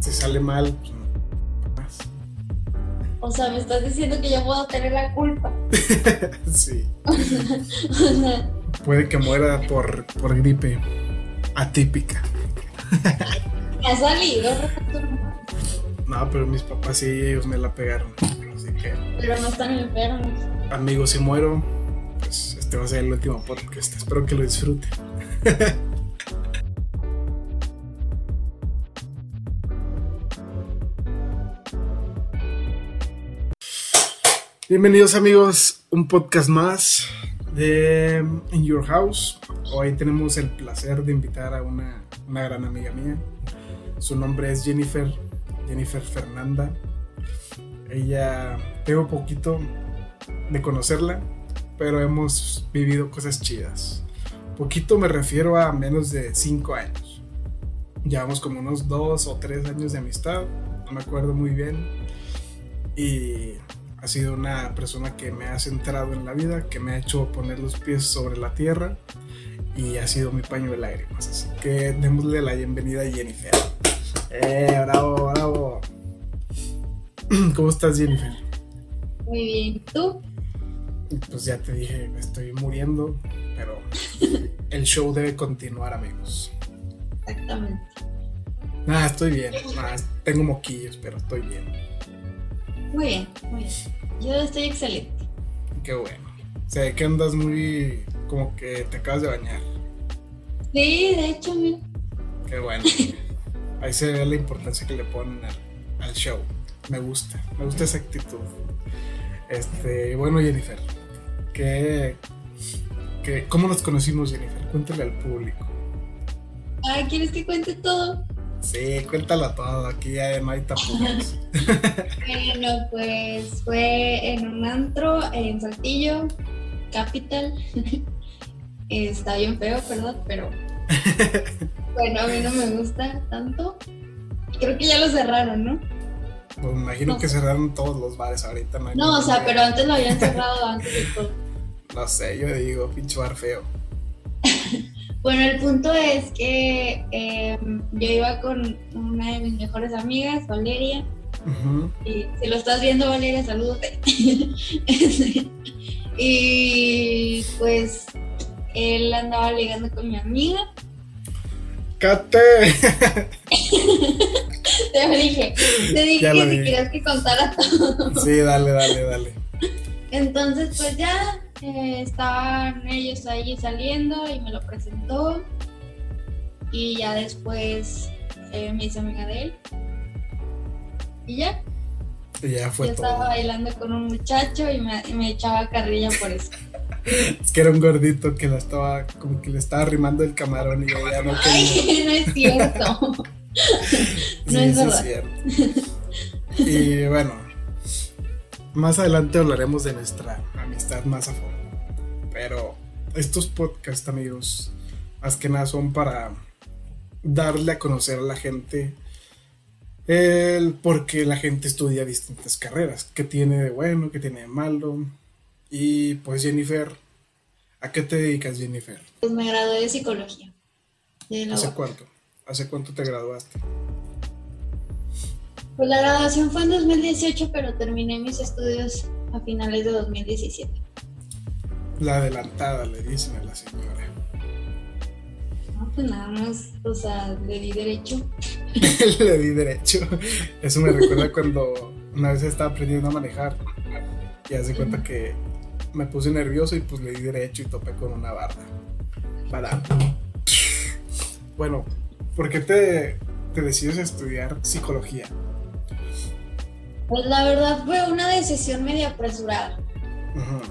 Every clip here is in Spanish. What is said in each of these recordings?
si sale mal, pues más. O sea, me estás diciendo que yo puedo tener la culpa. sí. Puede que muera por, por gripe atípica. ha salido, No, pero mis papás sí, ellos me la pegaron. Así que, pero no están enfermos. amigos, si muero, pues este va a ser el último podcast. Espero que lo disfruten. Bienvenidos amigos, un podcast más de In Your House. Hoy tenemos el placer de invitar a una, gran amiga mía. Su nombre es Jennifer, Jennifer Fernanda. Ella, tengo poquito de conocerla, pero hemos vivido cosas chidas. Poquito me refiero a menos de 5 años. Llevamos como unos 2 o 3 años de amistad, no me acuerdo muy bien. Y ha sido una persona que me ha centrado en la vida, que me ha hecho poner los pies sobre la tierra y ha sido mi paño de lágrimas. Así que démosle la bienvenida a Jennifer. ¡Eh, bravo, bravo! ¿Cómo estás, Jennifer? Muy bien. ¿Tú? Pues ya te dije, me estoy muriendo, pero el show debe continuar, amigos. Exactamente. Nada, estoy bien. Nada, tengo moquillos, pero estoy bien. Muy bien, muy bien. Yo estoy excelente. Qué bueno. O sea, que andas muy... como que te acabas de bañar. Sí, de hecho, mira. Qué bueno. Ahí se ve la importancia que le ponen al, al show. Me gusta, me gusta esa actitud. Este, bueno, Jennifer, ¿qué, qué, ¿cómo nos conocimos, Jennifer? Cuéntale al público. Ah, ¿quieres que cuente todo? Sí, cuéntalo todo, aquí ya no hay tapujos. Bueno, pues fue en un antro en Saltillo, Capital. Está bien feo, ¿verdad? Pero bueno, a mí no me gusta tanto. Creo que ya lo cerraron, ¿no? Pues me imagino No que cerraron todos los bares ahorita. No, No, o sea, pero antes lo habían cerrado antes de todo. No sé, yo digo, pinche bar feo. Bueno, el punto es que eh, yo iba con una de mis mejores amigas, Valeria. Y si lo estás viendo, Valeria, salúdate. y pues él andaba ligando con mi amiga. ¡Cate! Te dije, te dije Ya que lo si querías que contara todo. sí, dale, dale, dale. Entonces, pues ya eh, estaban ellos ahí saliendo y me lo presentó. Y ya después eh, me hice amiga de él. Y ya, Y ya fue yo todo. estaba bailando con un muchacho y me, y me echaba carrilla por eso. Es que era un gordito que la estaba, como que le estaba arrimando el camarón y ella no quería. Ay, no es cierto. Sí, no es verdad. cierto. Y bueno, más adelante hablaremos de nuestra amistad más a fondo. Pero estos podcasts, amigos, más que nada son para darle a conocer a la gente el por qué la gente estudia distintas carreras, qué tiene de bueno, qué tiene de malo. Y pues Jennifer, ¿a qué te dedicas Jennifer? Pues me gradué de psicología. De ¿Hace cuánto? ¿Hace cuánto te graduaste? Pues la graduación fue en 2018, pero terminé mis estudios a finales de 2017. La adelantada, le dicen a la señora. No, pues nada más, o sea, le di derecho. le di derecho. Eso me recuerda cuando una vez estaba aprendiendo a manejar y hace cuenta que me puse nervioso y pues le di derecho y topé con una barda. Badam. Bueno, ¿por qué te, te decides estudiar psicología? Pues la verdad fue una decisión media apresurada,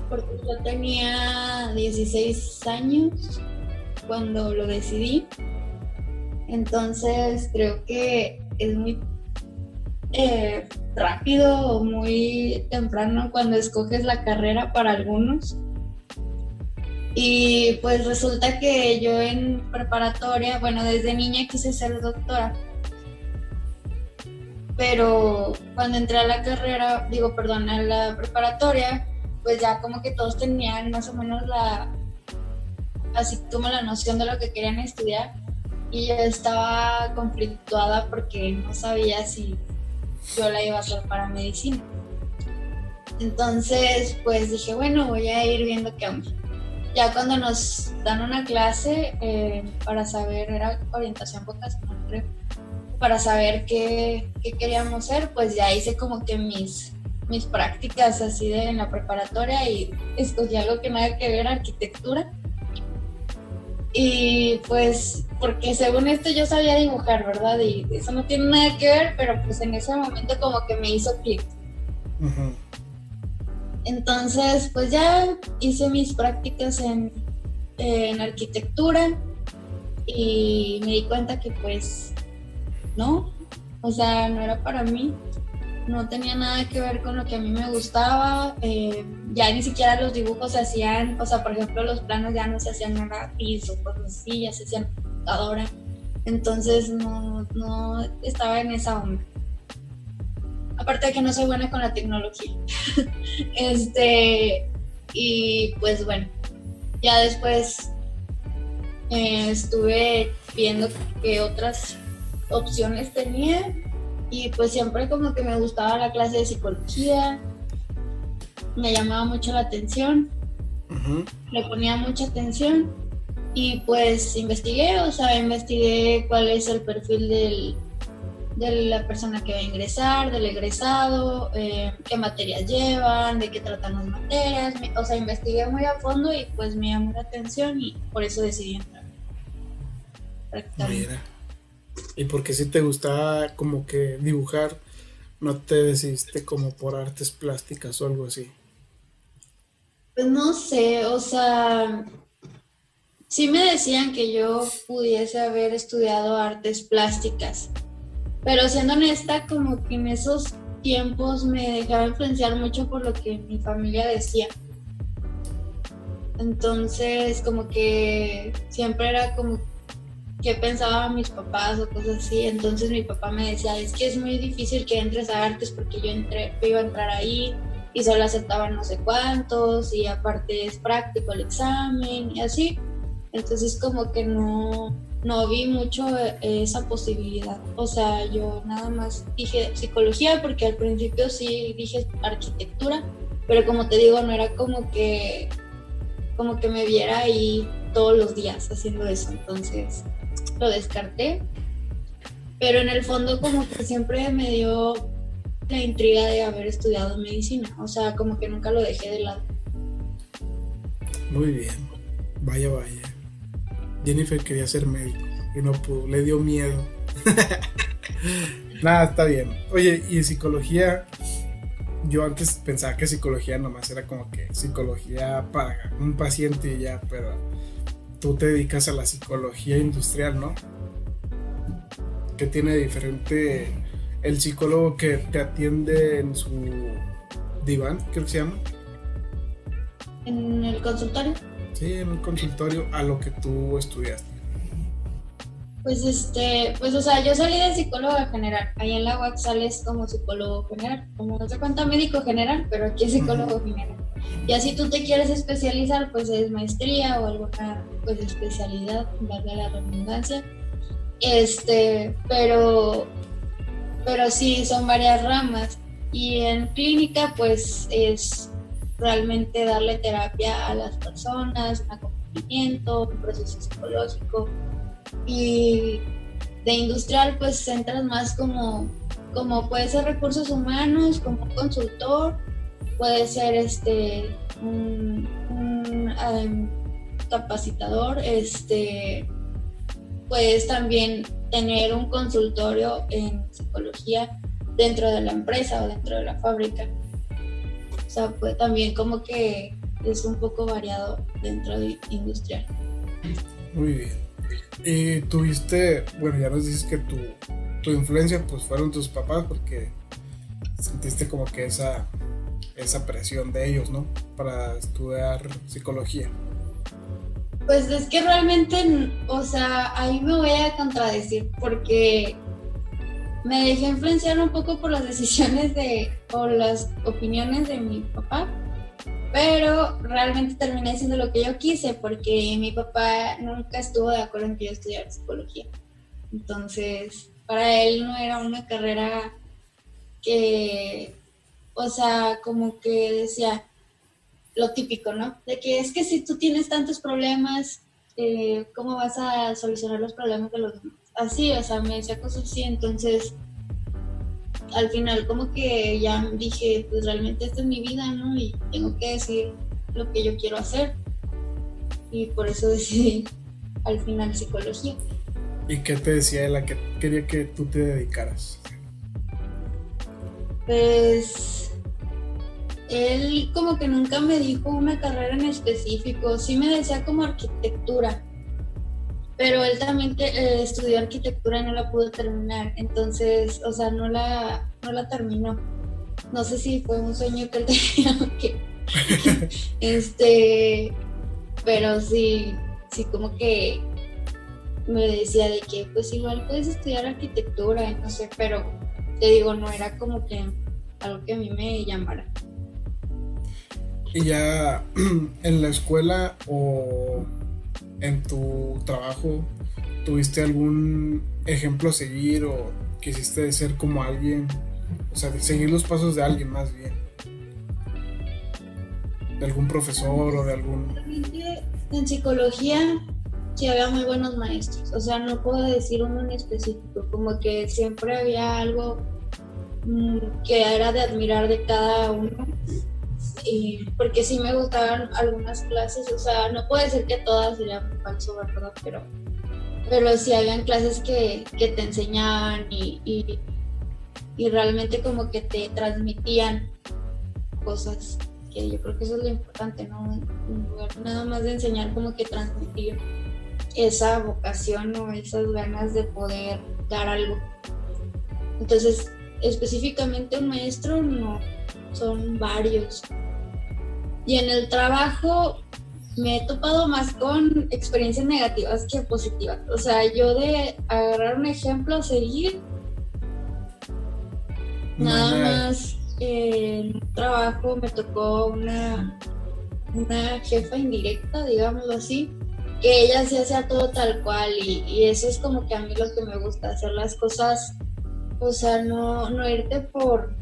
porque yo tenía 16 años cuando lo decidí. Entonces creo que es muy eh, rápido o muy temprano cuando escoges la carrera para algunos. Y pues resulta que yo en preparatoria, bueno, desde niña quise ser doctora. Pero cuando entré a la carrera, digo, perdón, a la preparatoria, pues ya como que todos tenían más o menos la, así como la noción de lo que querían estudiar. y yo estaba conflictuada porque no sabía si yo la iba a hacer para medicina. Entonces, pues dije, bueno, voy a ir viendo qué onda. Ya cuando nos dan una clase eh, para saber, era orientación vocacional, creo, para saber qué, qué, queríamos ser, pues ya hice como que mis, mis prácticas así de en la preparatoria y escogí algo que nada que ver, arquitectura. Y pues, porque según esto yo sabía dibujar, ¿verdad? Y eso no tiene nada que ver, pero pues en ese momento como que me hizo clic. Entonces, pues ya hice mis prácticas en, en arquitectura y me di cuenta que pues no, o sea, no era para mí, no tenía nada que ver con lo que a mí me gustaba, eh, ya ni siquiera los dibujos se hacían, o sea, por ejemplo, los planos ya no se hacían en piso, cosas así, ya se hacían ahora, entonces no, no estaba en esa onda. Aparte de que no soy buena con la tecnología. este, y pues bueno, ya después eh, estuve viendo qué otras opciones tenía y pues siempre como que me gustaba la clase de psicología, me llamaba mucho la atención, le ponía mucha atención y pues investigué, o sea, investigué cuál es el perfil del de la persona que va a ingresar, del egresado, eh, qué materias llevan, de qué tratan las materias. O sea, investigué muy a fondo y pues me llamó la atención y por eso decidí entrar. Mira. ¿Y porque si te gustaba como que dibujar, no te decidiste como por artes plásticas o algo así? Pues no sé, o sea, sí me decían que yo pudiese haber estudiado artes plásticas, pero siendo honesta, como que en esos tiempos me dejaba influenciar mucho por lo que mi familia decía. Entonces, como que siempre era como que pensaban mis papás o cosas así. Entonces mi papá me decía, es que es muy difícil que entres a artes porque yo entré, iba a entrar ahí y solo aceptaban no sé cuántos y aparte es práctico el examen y así. Entonces como que no, no vi mucho eh, esa posibilidad. O sea, yo nada más dije psicología porque al principio sí dije arquitectura, pero como te digo, no era como que como que me viera ahí todos los días haciendo eso, entonces lo descarté. Pero en el fondo como que siempre me dio la intriga de haber estudiado medicina, o sea, como que nunca lo dejé de lado. Muy bien, vaya, vaya. Jennifer quería ser médico y no pudo, le dio miedo. Nada, está bien. Oye, y psicología, yo antes pensaba que psicología nomás era como que psicología para un paciente y ya, pero tú te dedicas a la psicología industrial, ¿no? Que tiene diferente el psicólogo que te atiende en su diván, creo que se llama. En el consultorio. Sí, en un consultorio a lo que tú estudiaste. Pues este, pues o sea, yo salí de psicóloga general. Ahí en la UAC sales como psicólogo general, como no sé cuánto médico general, pero aquí es psicólogo general. Y así tú te quieres especializar, pues es maestría o alguna pues especialidad, valga la redundancia. Este, pero pero sí son varias ramas y en clínica pues es realmente darle terapia a las personas, un acompañamiento, un proceso psicológico. Y de industrial, pues entras más como, como puede ser recursos humanos, como consultor, puede ser este un, um, capacitador, este puedes también tener un consultorio en psicología dentro de la empresa o dentro de la fábrica. O sea, pues también como que es un poco variado dentro de industrial. Muy bien. Y tuviste, bueno, ya nos dices que tu, tu influencia pues fueron tus papás porque sentiste como que esa, esa presión de ellos, ¿no? Para estudiar psicología. Pues es que realmente, o sea, ahí me voy a contradecir porque me dejé influenciar un poco por las decisiones de, o las opiniones de mi papá, pero realmente terminé haciendo lo que yo quise porque mi papá nunca estuvo de acuerdo en que yo estudiara psicología. Entonces, para él no era una carrera que, o sea, como que decía lo típico, ¿no? De que es que si tú tienes tantos problemas, eh, ¿cómo vas a solucionar los problemas de los demás? Así, o sea, me decía cosas así, entonces al final como que ya dije, pues realmente esta es mi vida, ¿no? Y tengo que decir lo que yo quiero hacer. Y por eso decidí al final psicología. ¿Y qué te decía de la que quería que tú te dedicaras? Pues él como que nunca me dijo una carrera en específico, sí me decía como arquitectura, pero él también eh, estudió arquitectura y no la pudo terminar, entonces, o sea, no la, no la terminó. No sé si fue un sueño que él tenía que, este, pero sí, sí como que me decía de que pues igual puedes estudiar arquitectura, no sé, pero te digo, no era como que algo que a mí me llamara. ¿Y ya en la escuela o en tu trabajo tuviste algún ejemplo a seguir o quisiste ser como alguien? O sea, seguir los pasos de alguien más bien. De algún profesor o de algún... En psicología sí había muy buenos maestros. O sea, no puedo decir uno en específico. Como que siempre había algo mm, que era de admirar de cada uno porque sí me gustaban algunas clases, o sea, no puede ser que todas serían falso, ¿verdad? Pero, pero sí habían clases que, que te enseñaban y, y, y, realmente como que te transmitían cosas, que yo creo que eso es lo importante, ¿no? nada más de enseñar, como que transmitir esa vocación o esas ganas de poder dar algo. Entonces, específicamente un maestro no, son varios. Y en el trabajo me he topado más con experiencias negativas que positivas. O sea, yo de agarrar un ejemplo a seguir, nada más en un trabajo me tocó una, una jefa indirecta, digámoslo así, que ella sí hacía todo tal cual y, y, eso es como que a mí lo que me gusta, hacer las cosas, o sea, no, no irte por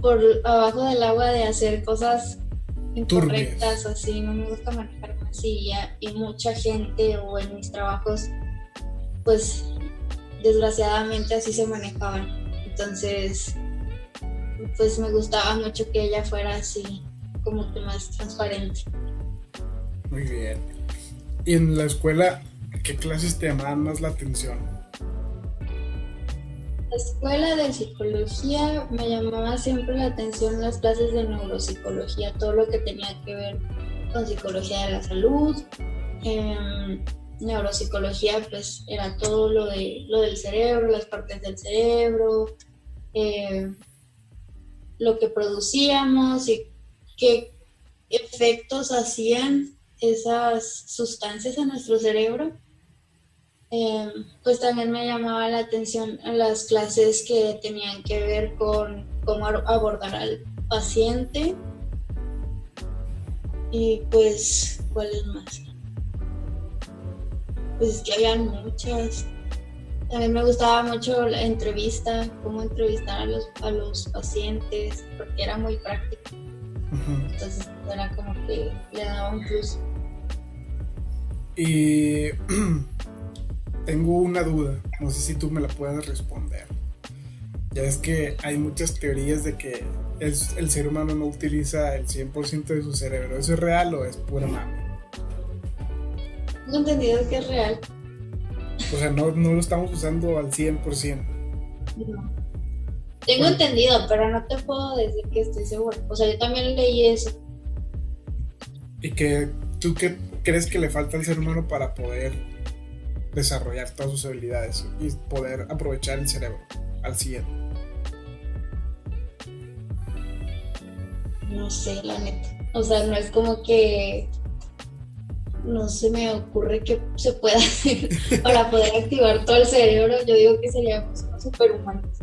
por abajo del agua de hacer cosas incorrectas así, no me gusta manejarme así y mucha gente o en mis trabajos pues desgraciadamente así se manejaban. Entonces pues me gustaba mucho que ella fuera así como que más transparente. Muy bien. ¿Y en la escuela qué clases te llamaban más la atención? La escuela de psicología me llamaba siempre la atención las clases de neuropsicología, todo lo que tenía que ver con psicología de la salud. Em, neuropsicología pues era todo lo, de, lo del cerebro, las partes del cerebro, em, lo que producíamos y qué efectos hacían esas sustancias en nuestro cerebro. Em, pues también me llamaba la atención las clases que tenían que ver con cómo abordar al paciente. Y pues cuáles más pues que habían muchas. También me gustaba mucho la entrevista cómo entrevistar a los a los pacientes porque era muy práctico. Entonces era como que le daba un plus. Y tengo una duda, no sé si tú me la puedes responder. Ya es que hay muchas teorías de que el, ser humano no utiliza el 100% de su cerebro. ¿Eso es real o es pura mame? No entendido que es real. O sea, no, lo estamos usando al 100%. No. Tengo entendido, pero no te puedo decir que estoy seguro. O sea, yo también leí eso. ¿Y que tú qué crees que le falta al ser humano para poder desarrollar todas sus habilidades y poder aprovechar el cerebro al 100. No sé, la neta. O sea, no es como que no se me ocurre que se pueda hacer para poder activar todo el cerebro. Yo digo que seríamos superhumanos,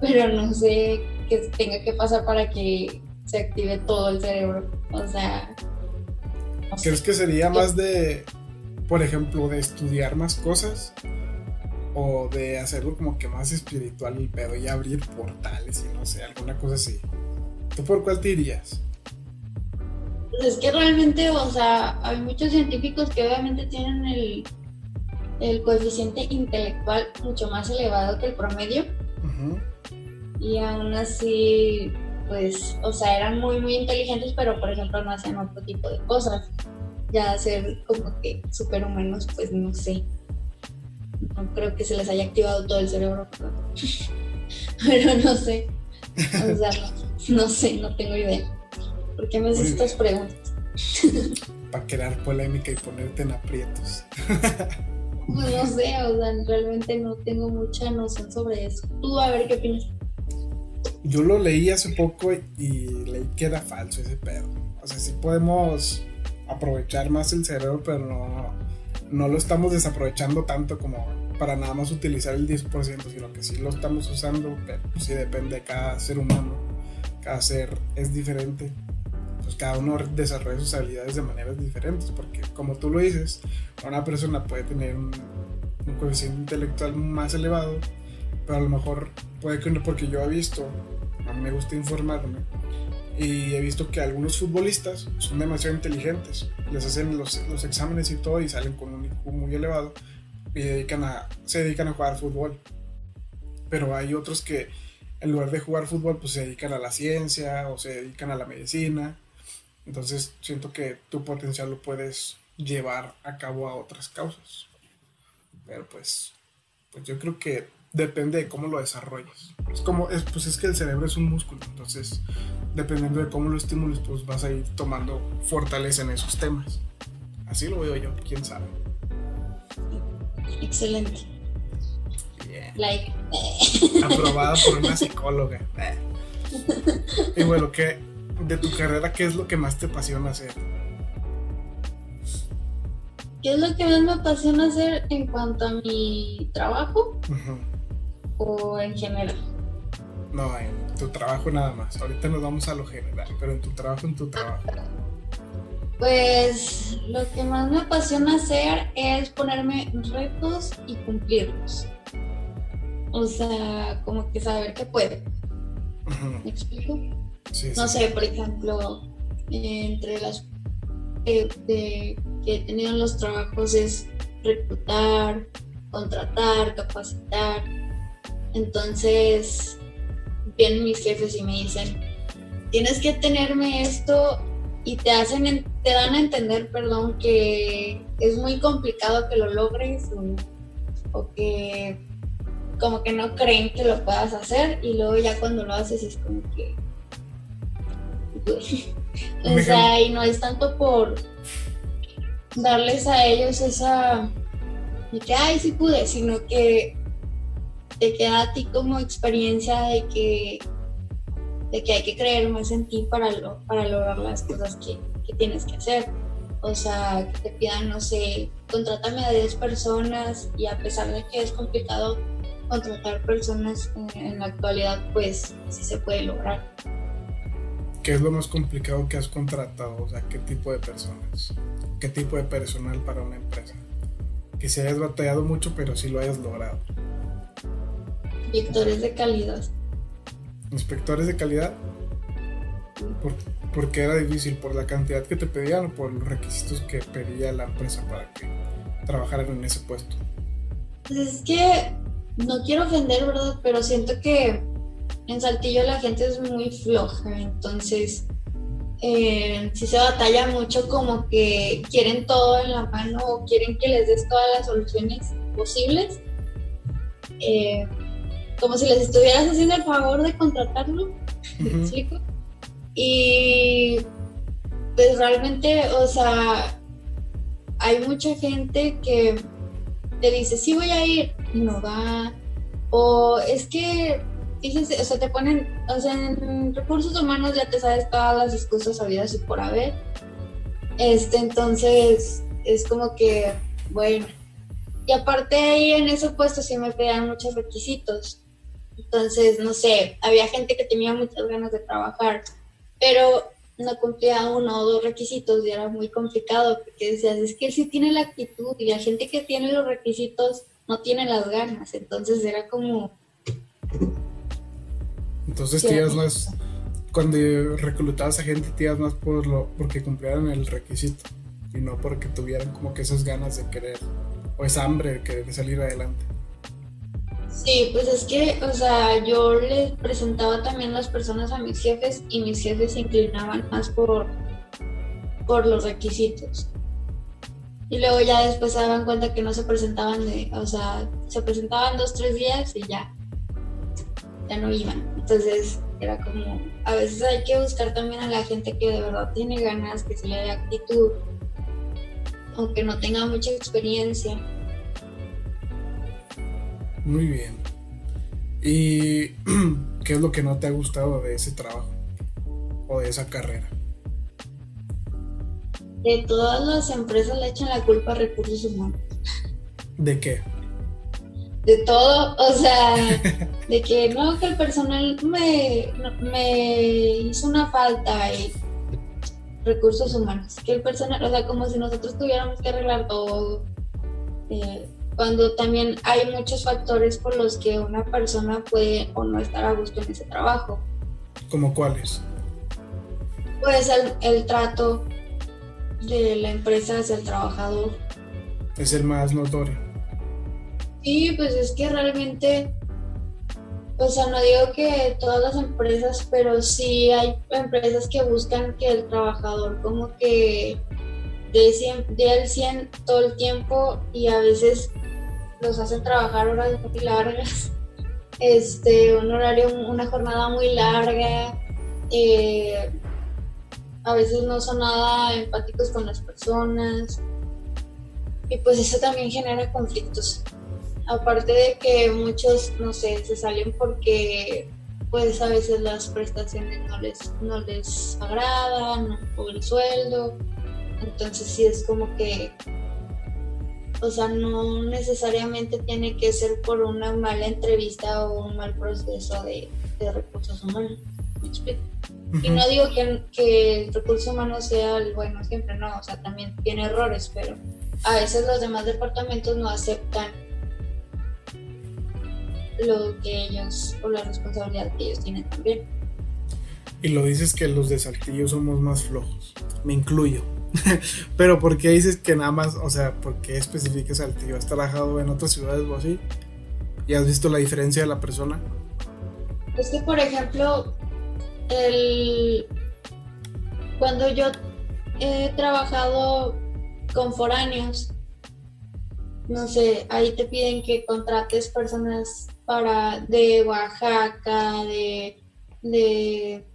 pero no sé qué tenga que pasar para que se active todo el cerebro. O sea. ¿Crees que sería más de, por ejemplo, de estudiar más cosas? O de hacerlo como que más espiritual el pedo y abrir portales y no sé, alguna cosa así. ¿Tú por cuál te irías? Pues es que realmente, o sea, hay muchos científicos que obviamente tienen el, el coeficiente intelectual mucho más elevado que el promedio. Y aún así, pues, o sea, eran muy, muy inteligentes, pero por ejemplo no hacían otro tipo de cosas. Ya ser como que superhumanos, pues no sé. No creo que se les haya activado todo el cerebro. pero no sé. O sea, no, sé, no tengo idea. ¿Por qué me haces estas preguntas? Para crear polémica y ponerte en aprietos. no sé, o sea, realmente no tengo mucha noción sobre eso. Tú, a ver qué opinas. Yo lo leí hace poco y leí que era falso ese pedo. O sea, sí podemos aprovechar más el cerebro, pero no, no lo estamos desaprovechando tanto como para nada más utilizar el 10%, sino que sí lo estamos usando, pero sí depende de cada ser humano. Cada ser es diferente. Pues cada uno desarrolla sus habilidades de maneras diferentes, porque como tú lo dices, una persona puede tener un, un coeficiente intelectual más elevado, pero a lo mejor puede que no, porque yo he visto a mí me gusta informarme. Y he visto que algunos futbolistas son demasiado inteligentes. Les hacen los, los exámenes y todo y salen con un IQ muy elevado y dedican a, se dedican a jugar fútbol. Pero hay otros que en lugar de jugar fútbol pues se dedican a la ciencia o se dedican a la medicina. Entonces siento que tu potencial lo puedes llevar a cabo a otras causas. Pero pues, pues yo creo que depende de cómo lo desarrolles. Es como, es, pues es que el cerebro es un músculo, entonces dependiendo de cómo lo estimules, pues vas a ir tomando fortaleza en esos temas. Así lo veo yo, quién sabe. Excelente. Like. Aprobada por una psicóloga. y bueno, ¿qué, de tu carrera, ¿qué es lo que más te apasiona hacer? ¿Qué es lo que más me apasiona hacer en cuanto a mi trabajo? O en general? No, en tu trabajo nada más. Ahorita nos vamos a lo general, pero en tu trabajo, en tu trabajo. Pues lo que más me apasiona hacer es ponerme retos y cumplirlos. O sea, como que saber que puede. ¿Me explico? no sé, por ejemplo, entre las que he tenido en los trabajos es reclutar, contratar, capacitar, entonces, vienen mis jefes y me dicen, tienes que tenerme esto y te hacen, te dan a entender, perdón, que es muy complicado que lo logres o, que como que no creen que lo puedas hacer y luego ya cuando lo haces es como que o sea y no es tanto por darles a ellos esa de que ay sí pude sino que te queda a ti como experiencia de que, de que hay que creer más en ti para, para lograr las cosas que, tienes que hacer. O sea, que te pidan, no sé, contrátame a 10 personas y a pesar de que es complicado contratar personas en, la actualidad, pues sí se puede lograr. ¿Qué es lo más complicado que has contratado? O sea, ¿qué tipo de personas? ¿Qué tipo de personal para una empresa? Que se hayas batallado mucho, pero sí lo hayas logrado. Inspectores de calidad. ¿Inspectores de calidad? ¿Por, qué era difícil? ¿Por la cantidad que te pedían o por los requisitos que pedía la empresa para que trabajaran en ese puesto? Pues es que no quiero ofender, ¿verdad? Pero siento que en Saltillo la gente es muy floja, entonces eh, si se batalla mucho como que quieren todo en la mano o quieren que les des todas las soluciones posibles. Eh, como si les estuvieras haciendo el favor de contratarlo, ¿me explico? Y pues realmente, o sea, hay mucha gente que te dice, sí voy a ir, y no va, o es que, fíjense, o sea, te ponen, o sea, en recursos humanos ya te sabes todas las excusas habidas y por haber, este, entonces, es como que, bueno, y aparte ahí en ese puesto sí me pedían muchos requisitos. Entonces, no sé, había gente que tenía muchas ganas de trabajar, pero no cumplía uno o dos requisitos y era muy complicado porque decías, es que él sí tiene la actitud y la gente que tiene los requisitos no tiene las ganas, entonces era como... Entonces te ibas más, cuando reclutabas a gente te ibas más por lo, porque cumplieran el requisito y no porque tuvieran como que esas ganas de querer o esa hambre de querer salir adelante. Sí, pues es que, o sea, yo les presentaba también las personas a mis jefes y mis jefes se inclinaban más por, por los requisitos. Y luego ya después se daban cuenta que no se presentaban, de, o sea, se presentaban dos, tres días y ya, ya no iban. Entonces era como, a veces hay que buscar también a la gente que de verdad tiene ganas, que se le dé actitud, aunque no tenga mucha experiencia. Muy bien. ¿Y qué es lo que no te ha gustado de ese trabajo o de esa carrera? De todas las empresas le echan la culpa a recursos humanos. ¿De qué? De todo, o sea, de que no, que el personal me, me hizo una falta y recursos humanos, que el personal, o sea, como si nosotros tuviéramos que arreglar todo. Eh, cuando también hay muchos factores por los que una persona puede o no estar a gusto en ese trabajo. ¿Como cuáles? Pues el, el trato de la empresa hacia el trabajador. Es el más notorio. Sí, pues es que realmente, o sea, no digo que todas las empresas, pero sí hay empresas que buscan que el trabajador como que dé, 100, dé el 100 todo el tiempo y a veces los hacen trabajar horas muy largas, este, un horario, una jornada muy larga, eh, a veces no son nada empáticos con las personas. Y pues eso también genera conflictos. Aparte de que muchos, no sé, se salen porque pues a veces las prestaciones no les, no les agradan o el sueldo, entonces sí es como que o sea, no necesariamente tiene que ser por una mala entrevista o un mal proceso de, recursos humanos. Y no digo que, que, el recurso humano sea el bueno siempre, no, o sea, también tiene errores, pero a veces los demás departamentos no aceptan lo que ellos, o la responsabilidad que ellos tienen también. Y lo dices que los de Saltillo somos más flojos, me incluyo. Pero ¿por qué dices que nada más, o sea, por qué especificas Saltillo? ¿Has trabajado en otras ciudades o así? ¿Y has visto la diferencia de la persona? Es que, por ejemplo, el... cuando yo he trabajado con foráneos, no sé, ahí te piden que contrates personas para de Oaxaca, de, de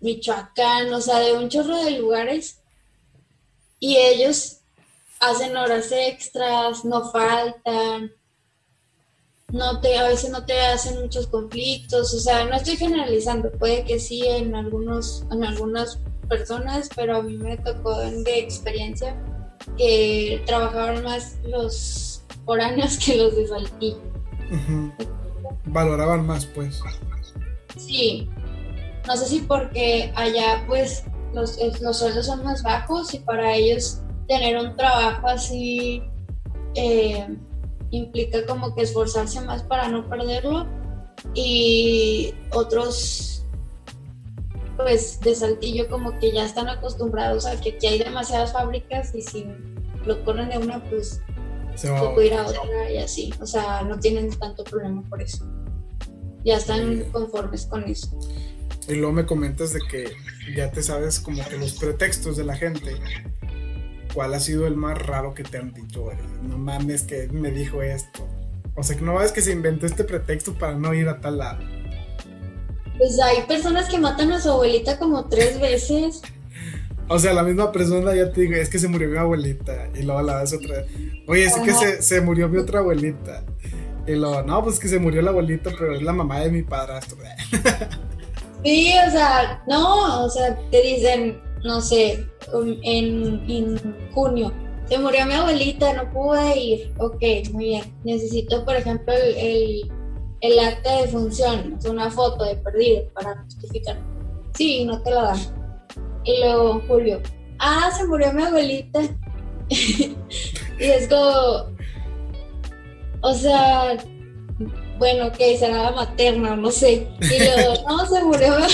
Michoacán, o sea, de un chorro de lugares. Y ellos hacen horas extras, no faltan, no te, a veces no te hacen muchos conflictos, o sea, no estoy generalizando, puede que sí en algunos, en algunas personas, pero a mí me tocó de experiencia que trabajaban más los foráneos que los de Saltillo. Valoraban más, pues. Sí, no sé si porque allá pues los, los sueldos son más bajos y para ellos tener un trabajo así eh, implica como que esforzarse más para no perderlo y otros pues de Saltillo como que ya están acostumbrados a que aquí hay demasiadas fábricas y si lo corren de una pues se va a ir a otra y así, o sea, no tienen tanto problema por eso. Ya están conformes con eso. Y luego me comentas de que ya te sabes como que los pretextos de la gente. ¿Cuál ha sido el más raro que te han dicho? No mames que me dijo esto. O sea, que no es que se inventó este pretexto para no ir a tal lado. Pues hay personas que matan a su abuelita como tres veces. O sea, la misma persona ya te digo, es que se murió mi abuelita. Y luego la vez otra. Oye, es que se, se, murió mi otra abuelita. Y luego, no, pues que se murió la abuelita, pero es la mamá de mi padrastro. Sí, o sea, no, o sea, te dicen, no sé, um, en, junio, se murió mi abuelita, no pude ir. Ok, muy bien. Necesito, por ejemplo, el, el, acta de función, una foto de perdido para justificar. sí, no te lo dan. Y luego Julio, ah, se murió mi abuelita. y es como, o sea, bueno, que será la materna, no sé. Y luego, no, se murió,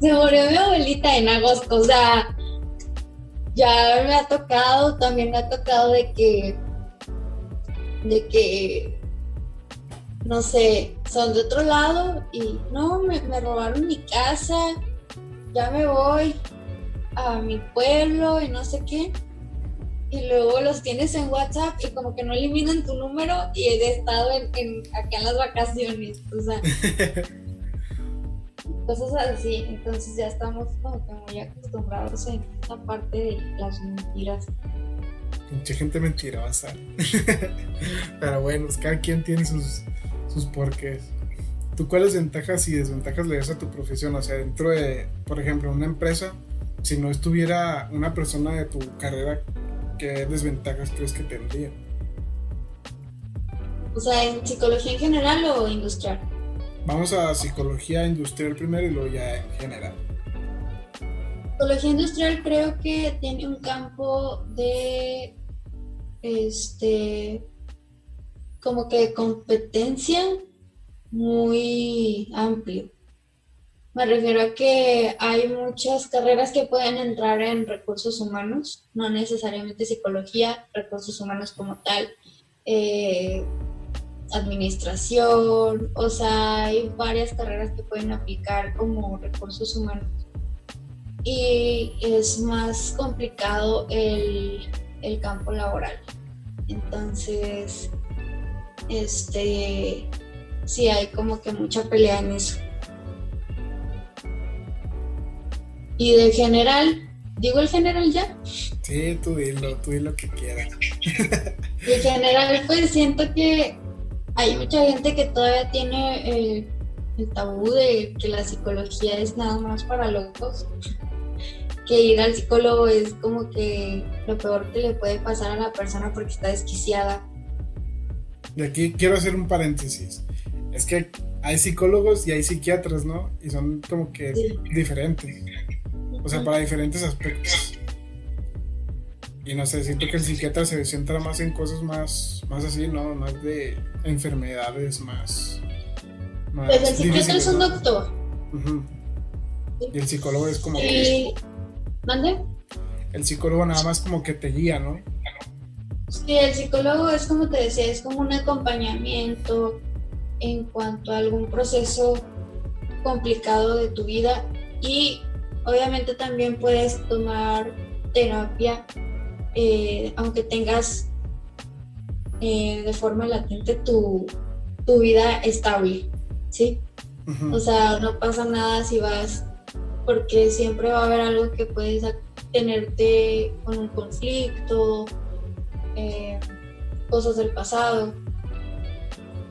se murió mi abuelita en agosto, o sea, ya me ha tocado, también me ha tocado de que, de que, no sé, son de otro lado y no, me, me robaron mi casa, ya me voy a mi pueblo y no sé qué. Y luego los tienes en WhatsApp y como que no eliminan tu número y he estado en, en acá en las vacaciones. O sea, cosas así. Entonces ya estamos como que muy acostumbrados en esa parte de las mentiras. Mucha gente mentirosa. Pero bueno, pues cada quien tiene sus, sus porqués. ¿Tú cuáles ventajas y desventajas le das a tu profesión? O sea, dentro de, por ejemplo, una empresa, si no estuviera una persona de tu carrera, ¿qué desventajas crees que tendría? O sea, ¿en psicología en general o industrial? Vamos a psicología industrial primero y luego ya en general. Psicología industrial creo que tiene un campo de este como que competencia muy amplio. Me refiero a que hay muchas carreras que pueden entrar en recursos humanos, no necesariamente psicología, recursos humanos como tal, eh, administración, o sea, hay varias carreras que pueden aplicar como recursos humanos. Y es más complicado el, el campo laboral. Entonces, este, sí hay como que mucha pelea en eso. Y de general, ¿digo el general ya? Sí, tú dilo, tú dilo lo que quieras. De general, pues siento que hay mucha gente que todavía tiene el, el tabú de que la psicología es nada más para locos. Que ir al psicólogo es como que lo peor que le puede pasar a la persona porque está desquiciada. Y aquí quiero hacer un paréntesis. Es que hay psicólogos y hay psiquiatras, ¿no? Y son como que diferentes. O sea, para diferentes aspectos. Y no sé, siento que el psiquiatra se centra más en cosas más, más así, ¿no? Más de enfermedades, más. pues el psiquiatra es un doctor. Y el psicólogo es como. Y... ¿Mande? El psicólogo nada más como que te guía, ¿no? Sí, el psicólogo es como te decía, es como un acompañamiento en cuanto a algún proceso complicado de tu vida y obviamente también puedes tomar terapia eh, aunque tengas eh, de forma latente tu, vida estable, ¿sí? O sea, no pasa nada si vas, porque siempre va a haber algo que puedes tenerte con un conflicto, eh, cosas del pasado.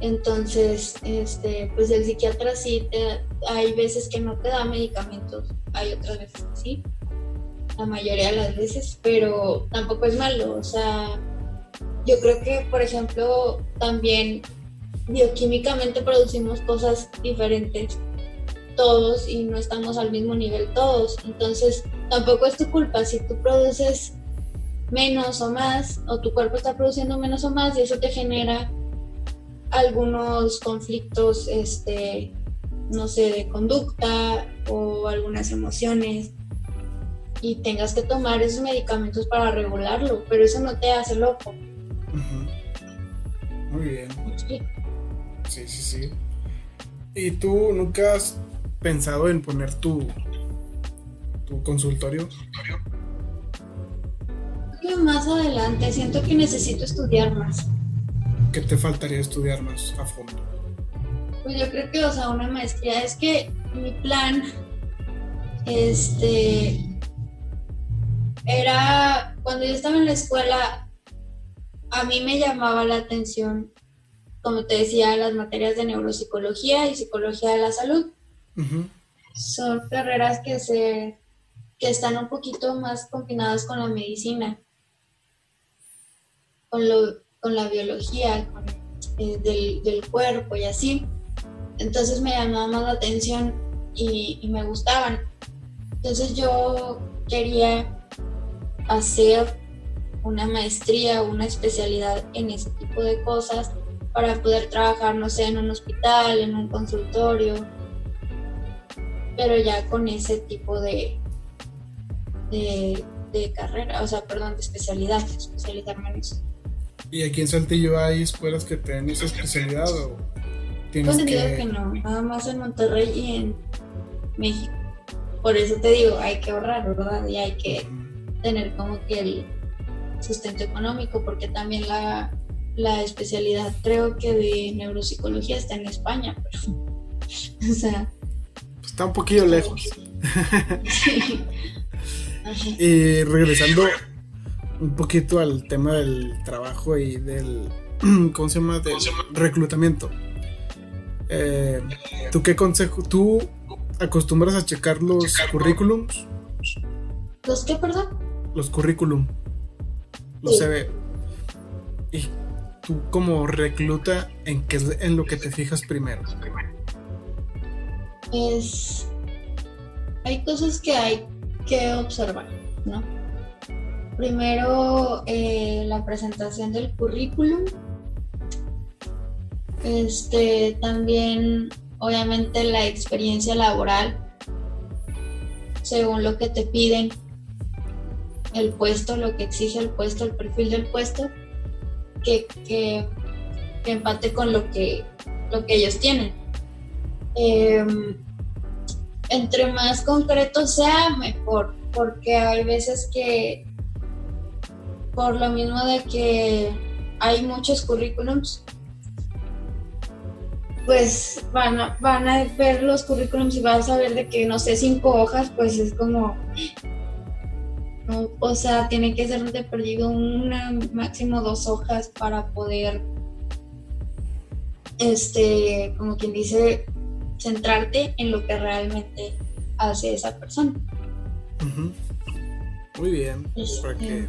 Entonces, este, pues el psiquiatra sí, te, hay veces que no te da medicamentos, hay otras veces que sí la mayoría de las veces, pero tampoco es malo. O sea, yo creo que, por ejemplo, también bioquímicamente producimos cosas diferentes todos y no estamos al mismo nivel todos. Entonces, tampoco es tu culpa si tú produces menos o más, o tu cuerpo está produciendo menos o más, y eso te genera algunos conflictos, este, no sé, de conducta o algunas emociones y tengas que tomar esos medicamentos para regularlo, pero eso no te hace loco. Muy bien. Sí. sí, sí, ¿Y tú nunca has pensado en poner tu, tu consultorio? Más adelante, siento que necesito estudiar más. ¿Qué te faltaría estudiar más a fondo? Pues yo creo que, o sea, una maestría es que mi plan, este, era cuando yo estaba en la escuela, a mí me llamaba la atención, como te decía, las materias de neuropsicología y psicología de la salud. Son carreras que se que están un poquito más combinadas con la medicina, con, lo, con la biología con, eh, del, del, cuerpo y así. Entonces me llamaba más la atención y, me gustaban. Entonces yo quería hacer una maestría, una especialidad en ese tipo de cosas para poder trabajar, no sé, en un hospital, en un consultorio, pero ya con ese tipo de, de, carrera, o sea, perdón, de especialidad, especializarme en eso. ¿Y aquí en Saltillo hay escuelas que tengan esa especialidad o tienes que... que no, nada más en Monterrey y en México. Por eso te digo, hay que ahorrar, ¿verdad? Y hay que tener como que el sustento económico, porque también la, la especialidad creo que de neuropsicología está en España, pero, o sea... Está un poquillo lejos. y regresando un poquito al tema del trabajo y del, ¿cómo se llama? Del reclutamiento. Eh, ¿Tú qué consejo? ¿Tú acostumbras a checar los currículums? ¿Los qué, perdón? Los currículum. Los sí. CV. ¿Y tú como recluta en qué es en lo que te fijas primero? Es... Hay cosas que hay que observar, ¿no? Primero, eh, la presentación del currículum. Este, también, obviamente, la experiencia laboral, según lo que te piden, el puesto, lo que exige el puesto, el perfil del puesto, que, que, empate con lo que, lo que ellos tienen. Em, entre más concreto sea, mejor, porque hay veces que por lo mismo de que hay muchos currículums, pues van a, van a ver los currículums y vas a ver de que, no sé, cinco hojas, pues es como, o sea, tiene que ser de perdido una, máximo dos hojas para poder, este, como quien dice, centrarte en lo que realmente hace esa persona. Muy bien. Este,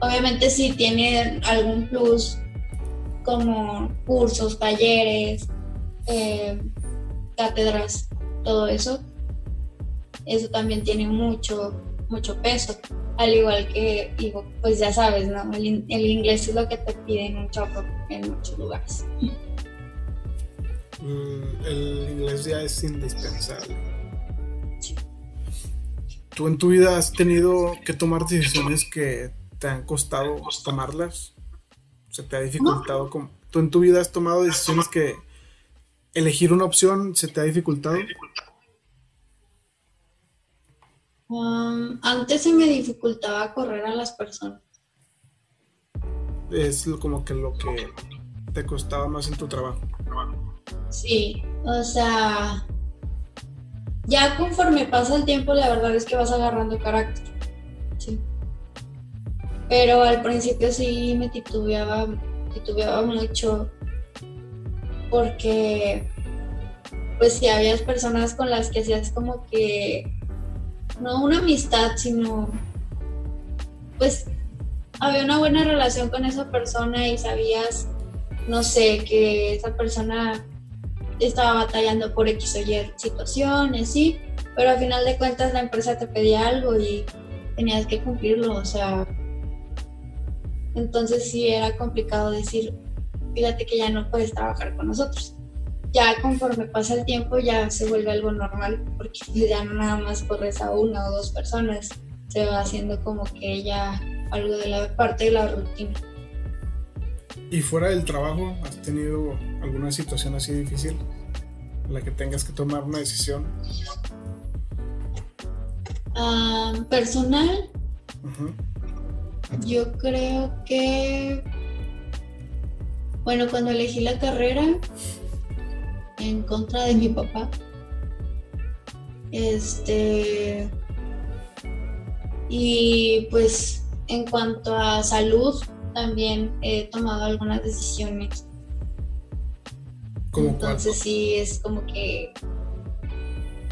obviamente si tiene algún plus como cursos, talleres, eh, cátedras, todo eso, eso también tiene mucho, mucho peso. Al igual que, digo, pues ya sabes, ¿no? El, el inglés es lo que te piden un choco en muchos lugares. Mm, el inglés ya es indispensable. ¿Tú en tu vida has tenido que tomar decisiones que te han costado tomarlas? ¿Se te ha dificultado? ¿Tú en tu vida has tomado decisiones que elegir una opción se te ha dificultado? Um, antes se me dificultaba correr a las personas. Es como que lo que te costaba más en tu trabajo. Sí, o sea, ya conforme pasa el tiempo, la verdad es que vas agarrando carácter. Sí. Pero al principio sí me titubeaba, titubeaba mucho porque pues si habías personas con las que hacías como que no una amistad, sino pues había una buena relación con esa persona y sabías, no sé, que esa persona estaba batallando por X o Y situaciones, sí, pero al final de cuentas la empresa te pedía algo y tenías que cumplirlo, o sea, entonces sí era complicado decir, fíjate que ya no puedes trabajar con nosotros. Ya conforme pasa el tiempo ya se vuelve algo normal, porque ya no nada más corres a una o dos personas, se va haciendo como que ya algo de la parte de la rutina. ¿Y fuera del trabajo has tenido alguna situación así difícil en la que tengas que tomar una decisión? Ah, personal, yo creo que, bueno, cuando elegí la carrera en contra de mi papá, este, y pues en cuanto a salud, también he tomado algunas decisiones. Entonces sí, es como que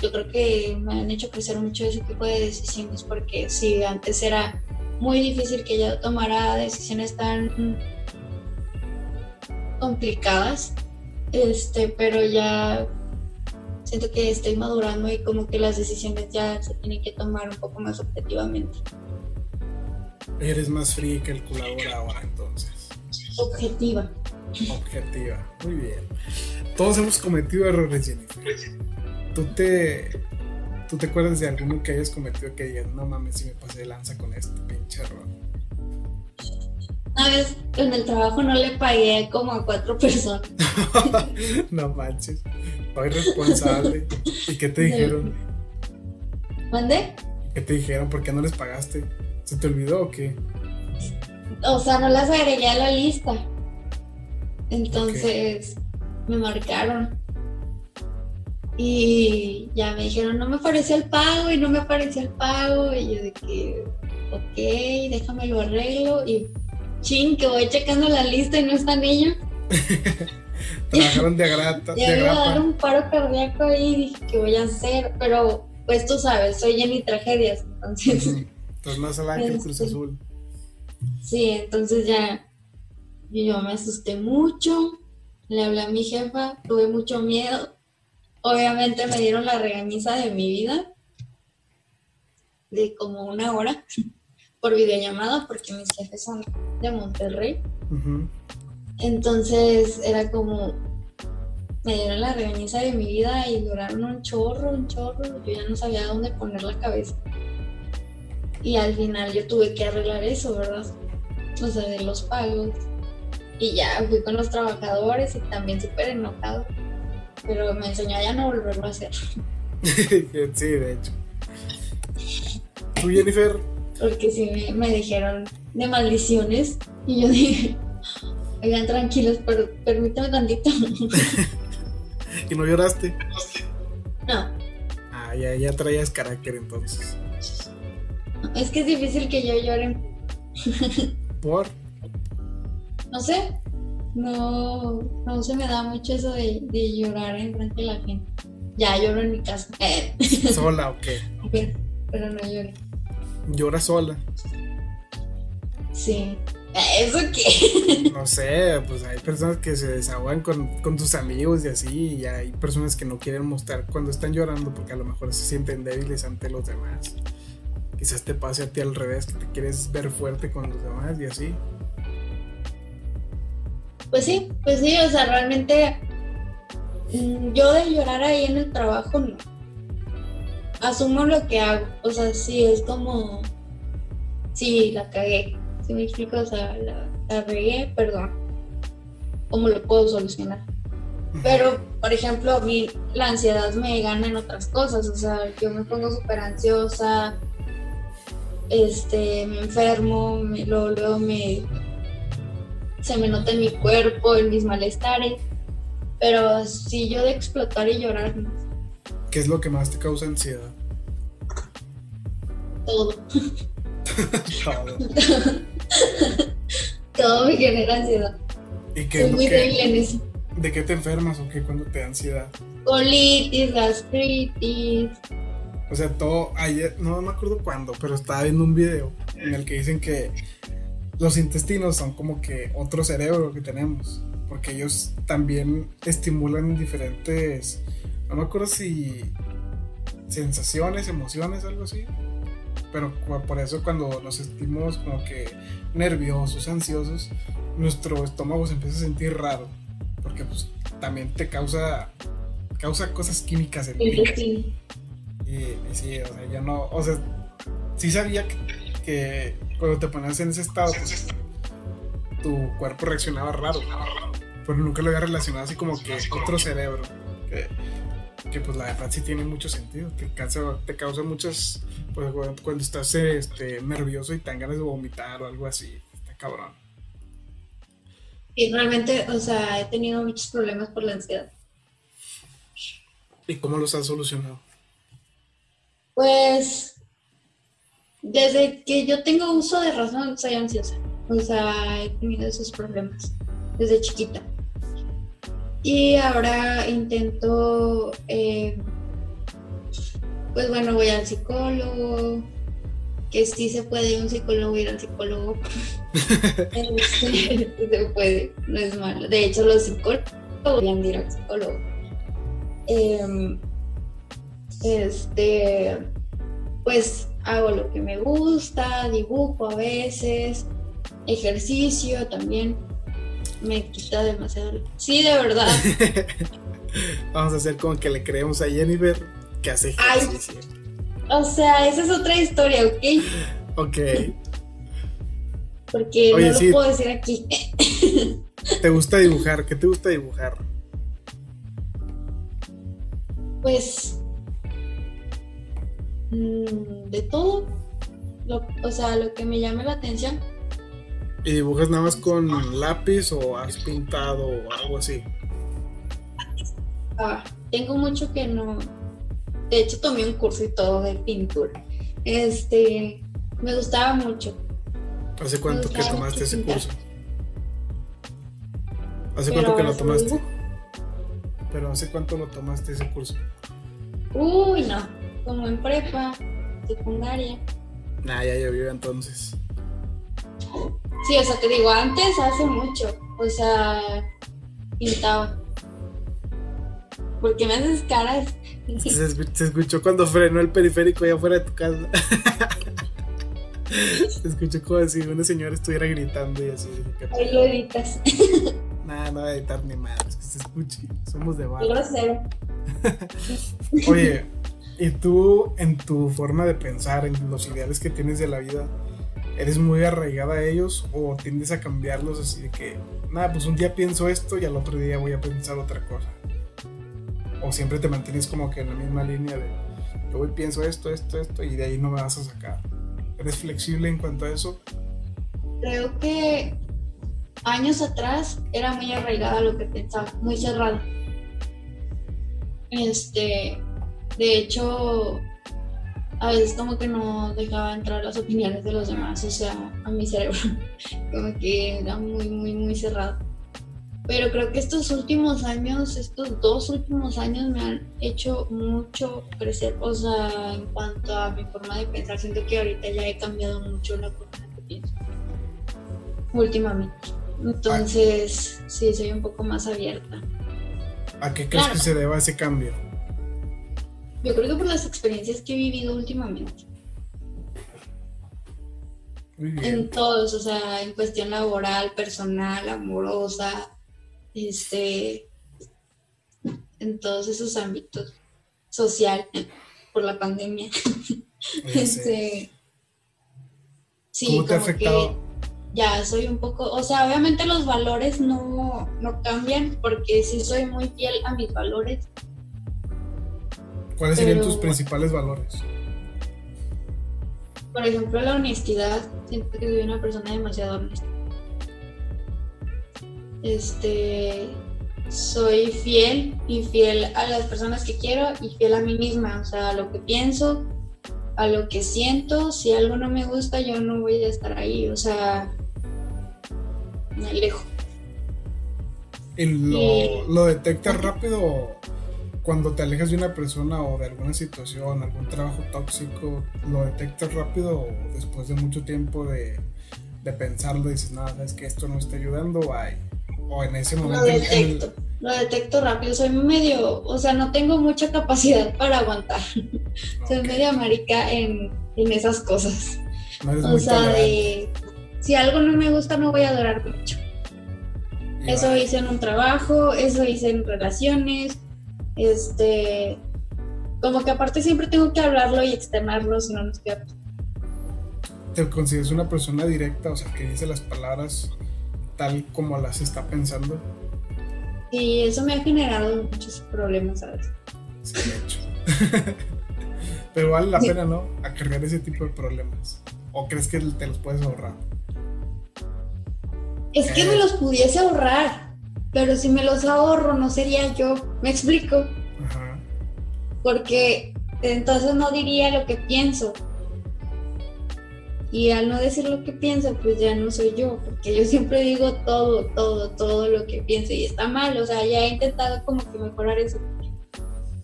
yo creo que me han hecho crecer mucho ese tipo de decisiones porque si antes era muy difícil que yo tomara decisiones tan complicadas, este, pero ya siento que estoy madurando y como que las decisiones ya se tienen que tomar un poco más objetivamente. Eres más fría y calculadora ahora entonces. Objetiva. Objetiva, muy bien. Todos hemos cometido errores, Jennifer. ¿Tú te, ¿Tú te acuerdas de alguno que hayas cometido que digas, no mames, si me pasé de lanza con este pinche error? Una vez en el trabajo no le pagué como a cuatro personas. no manches. Soy responsable. ¿Y qué te dijeron? ¿Mande? ¿Qué te dijeron? ¿Por qué no les pagaste? ¿Se te olvidó o qué? O sea, no las agregué a la lista. Entonces me marcaron. Y ya me dijeron, no me apareció el pago y no me apareció el pago. Y yo de que, ok, déjame lo arreglo. Y ching, que voy checando la lista y no están ellos. Trabajaron de grata. Ya iba a dar un paro cardíaco ahí y dije, ¿qué voy a hacer? Pero, pues tú sabes, soy Jenny Tragedias, entonces. Entonces más allá que el Cruz Este, Azul. Sí, entonces ya yo me asusté mucho, le hablé a mi jefa, tuve mucho miedo. Obviamente me dieron la regañiza de mi vida, de como una hora, por videollamada, porque mis jefes son de Monterrey. Entonces era como, me dieron la regañiza de mi vida y duraron un chorro, un chorro. Yo ya no sabía dónde poner la cabeza. Y al final yo tuve que arreglar eso, ¿verdad? O sea, de los pagos. Y ya fui con los trabajadores y también súper enojado. Pero me enseñó a ya no volverlo a hacer. sí, de hecho. ¿Tú, Jennifer? Porque sí me, me dijeron de maldiciones. Y yo dije, oigan, tranquilos, pero permítame tantito. ¿Y no lloraste? no, Ah, ya, ya traías carácter entonces. es que es difícil que yo llore ¿Por? no sé, no, no se me da mucho eso de, de llorar en frente de la gente. Ya lloro en mi casa, ¿Sola o qué? pero, no lloro. ¿Llora sola? Sí. ¿Eso qué? No sé, pues hay personas que se desahogan con, con tus amigos y así, y hay personas que no quieren mostrar cuando están llorando porque a lo mejor se sienten débiles ante los demás. Quizás te pase a ti al revés, que te quieres ver fuerte con los demás y así. Pues sí, pues sí, o sea, realmente mm, yo de llorar ahí en el trabajo no. Asumo lo que hago, o sea, sí, es como, sí, la cagué, ¿sí me explico? O sea, la, la regué, perdón. ¿Cómo lo puedo solucionar? Pero, por ejemplo, a mí la ansiedad me gana en otras cosas, o sea, yo me pongo súper ansiosa, este, me enfermo, me, luego, luego me, se me nota en mi cuerpo, en mis malestares, pero si yo de explotar y llorar, ¿Qué es lo que más te causa ansiedad? todo, Todo. todo me genera ansiedad. ¿Y qué Soy muy que, débil en eso. de qué te enfermas o qué cuando te da ansiedad? Colitis, gastritis, O sea, todo ayer, no me acuerdo cuándo, pero estaba viendo un video en el que dicen que los intestinos son como que otro cerebro que tenemos, porque ellos también estimulan diferentes, no me acuerdo si sensaciones, emociones, algo así. Pero por eso cuando nos sentimos como que nerviosos, ansiosos, nuestro estómago se empieza a sentir raro, porque pues también te causa causa cosas químicas en ti. Y, y sí, o sea, yo no, o sea, sí sabía que, que cuando te ponías en ese estado, pues, tu cuerpo reaccionaba raro, pero nunca lo había relacionado así como que otro cerebro, que, que, pues la verdad sí tiene mucho sentido, te causa, te causa muchas, pues cuando, estás este, nervioso y te dan ganas de vomitar o algo así, está cabrón. Y realmente, o sea, he tenido muchos problemas por la ansiedad. ¿Y cómo los has solucionado? Pues desde que yo tengo uso de razón soy ansiosa. O sea, he tenido esos problemas desde chiquita. Y ahora intento, eh, pues bueno, voy al psicólogo, que sí se puede un psicólogo ir al psicólogo. Se puede, no es malo. De hecho, los psicólogos de ir al psicólogo. Em, Este, pues hago lo que me gusta, dibujo a veces, ejercicio también. Me quita demasiado. Sí, de verdad. Vamos a hacer como que le creemos a Jennifer que hace ejercicio. o sea, esa es otra historia, ¿ok? Ok. Porque no lo puedo decir aquí. ¿Te gusta dibujar? ¿Qué te gusta dibujar? Pues mm, de todo. o sea, lo que me llame la atención. ¿Y dibujas nada más con lápiz o has pintado o algo así? Ah, tengo mucho que no. De hecho, tomé un curso y todo de pintura. Este, me gustaba mucho. ¿Hace cuánto que tomaste ese curso? ¿Hace cuánto que lo tomaste? Pero ¿hace cuánto lo tomaste ese curso? Uy, no. Como en prepa, secundaria. Nah, ya llovió entonces. Sí, o sea, te digo, antes hace mucho. O sea, pintaba. Porque me haces caras. Se, escuchó cuando frenó el periférico allá afuera de tu casa. se escuchó como si una señora estuviera gritando y así. Ahí lo editas. Nada, no voy a editar ni más, que se escuche. Somos de barrio. Grosero. Oye, ¿y tú en tu forma de pensar, en los ideales que tienes de la vida, eres muy arraigada a ellos o tiendes a cambiarlos así de que, nada, pues un día pienso esto y al otro día voy a pensar otra cosa? ¿O siempre te mantienes como que en la misma línea de, yo hoy pienso esto, esto, esto y de ahí no me vas a sacar? ¿Eres flexible en cuanto a eso? Creo que años atrás era muy arraigada lo que pensaba, muy cerrada. Este, de hecho, a veces como que no dejaba entrar las opiniones de los demás, o sea, a mi cerebro, como que era muy, muy, muy cerrado. Pero creo que estos últimos años, estos dos últimos años me han hecho mucho crecer, o sea, en cuanto a mi forma de pensar, siento que ahorita ya he cambiado mucho la forma que pienso, últimamente. Entonces, sí, soy un poco más abierta. ¿A qué crees que se deba ese cambio? Yo creo que por las experiencias que he vivido últimamente. En todos, o sea, en cuestión laboral, personal, amorosa, este, en todos esos ámbitos, social, por la pandemia. este, sí, ¿Cómo te ha afectado? ya soy un poco, o sea, obviamente los valores no, no cambian porque sí soy muy fiel a mis valores. ¿Cuáles serían tus principales valores? Por ejemplo, la honestidad. Siento que soy una persona demasiado honesta. Este, soy fiel y fiel a las personas que quiero y fiel a mí misma, o sea, a lo que pienso, a lo que siento. Si algo no me gusta, yo no voy a estar ahí, o sea, me alejo. ¿Y lo, lo detectas rápido cuando te alejas de una persona o de alguna situación, algún trabajo tóxico? ¿Lo detectas rápido o después de mucho tiempo de, de pensarlo dices, nada, es que esto no está ayudando o, en ese momento... Lo detecto, lo detecto rápido, soy medio, o sea, no tengo mucha capacidad para aguantar. soy medio marica en, en esas cosas. o sea, de si algo no me gusta no voy a durar mucho. Eso hice en un trabajo, eso hice en relaciones, este, como que aparte siempre tengo que hablarlo y externarlo, si no nos queda. ¿Te consideras una persona directa, o sea, que dice las palabras tal como las está pensando? Sí, eso me ha generado muchos problemas, ¿sabes? Sí, de hecho. Pero vale la pena, ¿no? Acarrear ese tipo de problemas. ¿O crees que te los puedes ahorrar? Es que me los pudiese ahorrar, pero si me los ahorro no sería yo. ¿Me explico? Porque entonces no diría lo que pienso. Y al no decir lo que pienso, pues ya no soy yo, porque yo siempre digo todo, todo, todo lo que pienso y está mal. O sea, ya he intentado como que mejorar eso.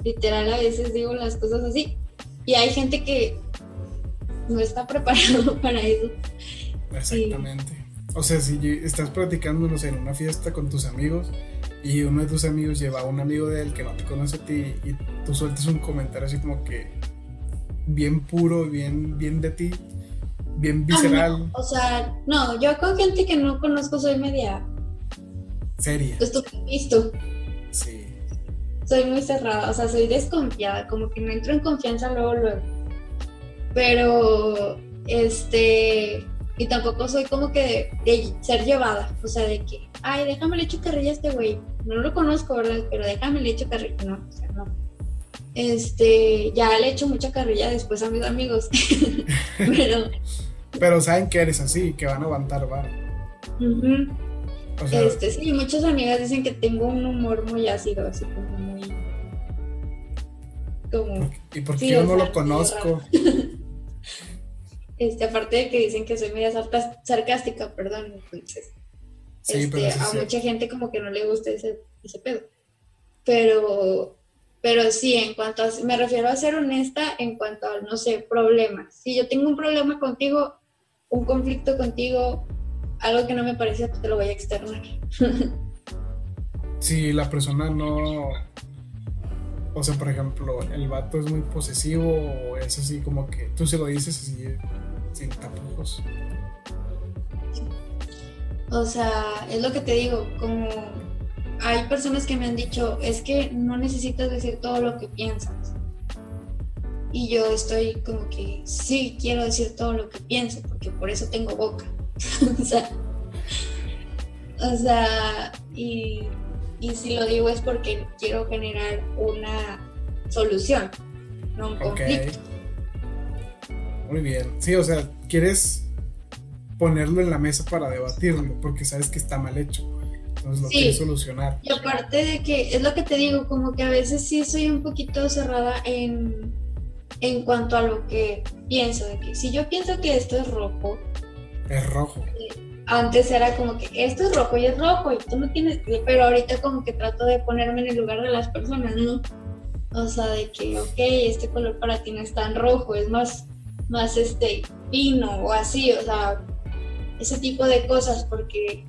Literal, a veces digo las cosas así. Y hay gente que no está preparado para eso. Exactamente. O sea, si estás practicando, no sé, en una fiesta con tus amigos y uno de tus amigos lleva a un amigo de él que no te conoce a ti y tú sueltes un comentario así como que bien puro, bien, bien de ti, bien Ah, visceral, no, o sea, no, yo con gente que no conozco soy media. seria. Pues visto. Sí. Soy muy cerrada, o sea, soy desconfiada, como que no entro en confianza luego, luego. Pero, este, y tampoco soy como que de, de ser llevada, o sea, de que, ay, déjame le echo carrilla a este güey. No lo conozco, ¿verdad? Pero déjame le echo carrilla, no, o sea, no. Este, ya le echo mucha carrilla después a mis amigos. Pero, Pero saben que eres así, que van a aguantar. O sea, Este, sí, muchas amigas dicen que tengo un humor muy ácido, así como muy. Como. ¿y por qué sí, yo no sea, lo conozco? Este, aparte de que dicen que soy media sarcástica, perdón, entonces. Sí, este, pero a mucha gente como que no le gusta ese, ese pedo. Pero, pero sí, en cuanto a, me refiero a ser honesta en cuanto a, no sé, problemas. Si yo tengo un problema contigo, un conflicto contigo, algo que no me parece, pues te lo voy a externar. Si la persona no. O sea, por ejemplo, el vato es muy posesivo o es así como que tú se lo dices así sin tapujos. O sea, es lo que te digo, como hay personas que me han dicho, es que no necesitas decir todo lo que piensas. Y yo estoy como que sí quiero decir todo lo que pienso, porque por eso tengo boca. o sea, o sea, y, y si lo digo es porque quiero generar una solución, no un conflicto. Muy bien. Sí, o sea, quieres ponerlo en la mesa para debatirlo porque sabes que está mal hecho. Entonces lo Sí. quieres solucionar. Y aparte de que, es lo que te digo, como que a veces sí soy un poquito cerrada en, en cuanto a lo que pienso, de que si yo pienso que esto es rojo, Es rojo. Antes era como que esto es rojo y es rojo y tú no tienes pero ahorita como que trato de ponerme en el lugar de las personas, ¿no? O sea, de que, ok, este color para ti no es tan rojo, es más, más este, fino o así, o sea, ese tipo de cosas, porque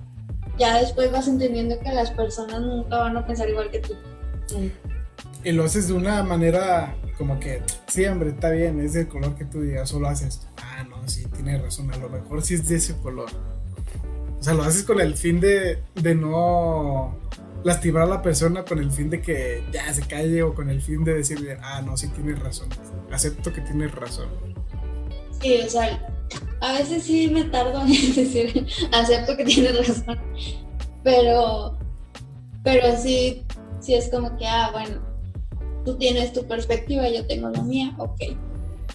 ya después vas entendiendo que las personas nunca van a pensar igual que tú. Y lo haces de una manera como que, sí, hombre, está bien, es del color que tú digas, solo haces, ah, no, sí, tienes razón, a lo mejor sí es de ese color. O sea, lo haces con el fin de, de no lastimar a la persona, con el fin de que ya se calle o con el fin de decirle, ah, no, sí tienes razón, acepto que tienes razón. Sí, o sea, a veces sí me tardo en decir, acepto que tienes razón, pero, pero sí, sí es como que, ah, bueno, tú tienes tu perspectiva, yo tengo la mía, ok,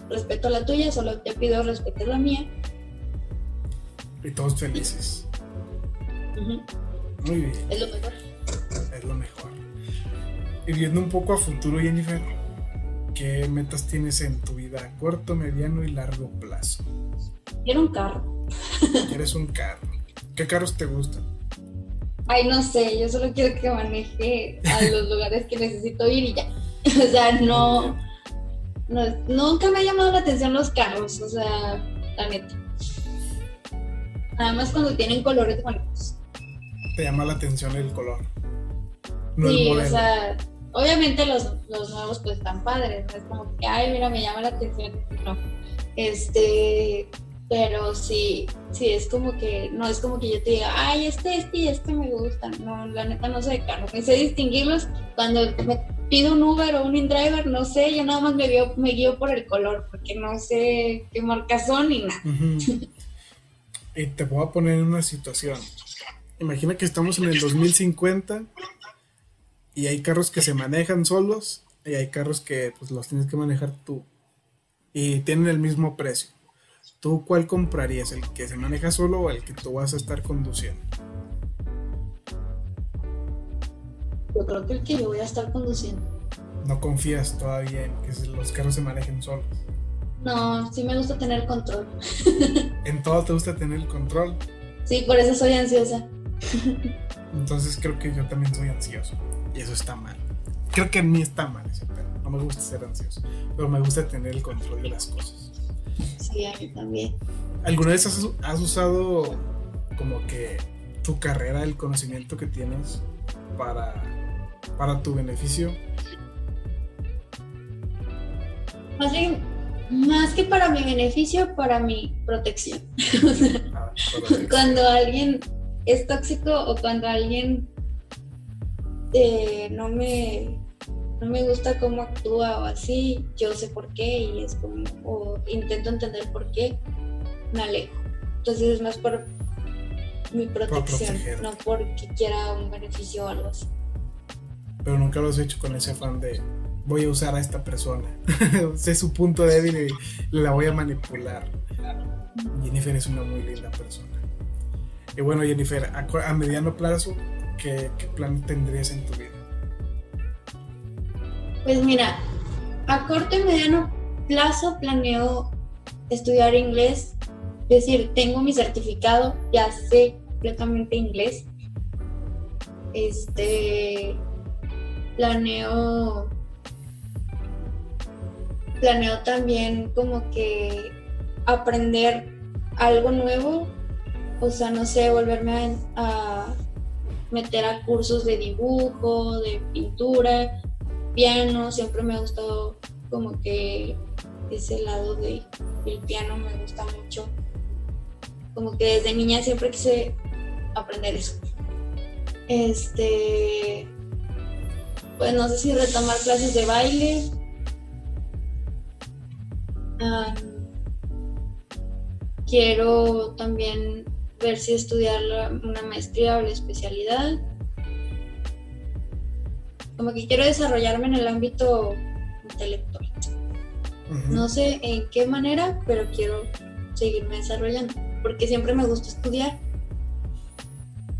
respeto la tuya, solo te pido respetar la mía. Y todos felices. Muy bien. Es lo mejor. es lo mejor. Y viendo un poco a futuro, Jennifer, ¿qué metas tienes en tu vida a corto, mediano y largo plazo? Quiero un carro. ¿Quieres un carro? ¿Qué carros te gustan? Ay, no sé, yo solo quiero que maneje a los lugares que necesito ir y ya. O sea, no, no, nunca me ha llamado la atención los carros, o sea, la neta. Además cuando tienen colores bonitos. ¿Te llama la atención el color? No el sí, o sea, obviamente los, los nuevos pues están padres, no es como que, ay, mira, me llama la atención, no. Este, pero sí, sí, es como que, no es como que yo te diga, ay, este, este y este me gustan. No, la neta no sé de carros, me sé distinguirlos cuando me pido un Uber o un InDriver, no sé, yo nada más me, guío, me guío por el color, porque no sé qué marcas son ni nada. Y te voy a poner en una situación. Imagina que estamos en el 2050 y hay carros que se manejan solos y hay carros que pues los tienes que manejar tú y tienen el mismo precio. ¿Tú cuál comprarías? ¿El que se maneja solo o el que tú vas a estar conduciendo? Yo creo que el que yo voy a estar conduciendo. No confías todavía en que los carros se manejen solos. No, sí me gusta tener control. En todo te gusta tener el control. Sí, por eso soy ansiosa. Entonces creo que yo también soy ansioso. Y eso está mal. Creo que a mí está mal ese pedo. No me gusta ser ansioso. Pero me gusta tener el control de las cosas. Sí, a mí también. ¿Alguna vez has, has usado como que tu carrera, el conocimiento que tienes para, para tu beneficio? Más bien, más que para mi beneficio, para mi protección. Ah, cuando alguien es tóxico o cuando alguien eh, no me no me gusta cómo actúa o así, yo sé por qué y es como, o intento entender por qué, me alejo. Entonces es más por mi protección, proteger. no porque quiera un beneficio o algo así. Pero nunca lo has hecho con ese afán de voy a usar a esta persona. sé su punto débil y la voy a manipular. Jennifer es una muy linda persona. Y bueno, Jennifer, a, mediano plazo, ¿qué, qué plan tendrías en tu vida? Pues mira, a corto y mediano plazo planeo estudiar inglés. Es decir, tengo mi certificado, ya sé completamente inglés. Este planeo planeo también como que aprender algo nuevo, o sea, no sé, volverme a, meter a cursos de dibujo, de pintura, piano, siempre me ha gustado como que ese lado de, del piano me gusta mucho. Como que desde niña siempre quise aprender eso. Este, pues no sé si retomar clases de baile. Quiero también ver si estudiar una maestría o la especialidad como que quiero desarrollarme en el ámbito intelectual. No sé en qué manera, pero quiero seguirme desarrollando, porque siempre me gustó estudiar,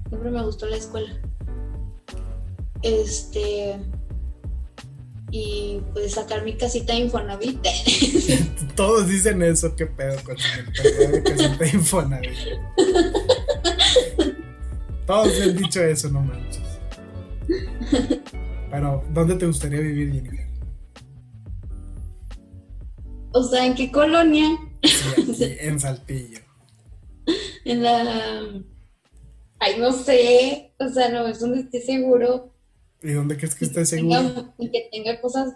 siempre me gustó la escuela. Este, y pues sacar mi casita de Infonavit. Todos dicen eso, qué pedo con de casita de Infonavit. Todos han dicho eso, no manches. Pero, ¿dónde te gustaría vivir, Jennifer? o sea, ¿en qué colonia? Sí, en Saltillo. En la... Ay, no sé, o sea, no es donde esté seguro. ¿Y dónde crees que estés seguro? y que tenga cosas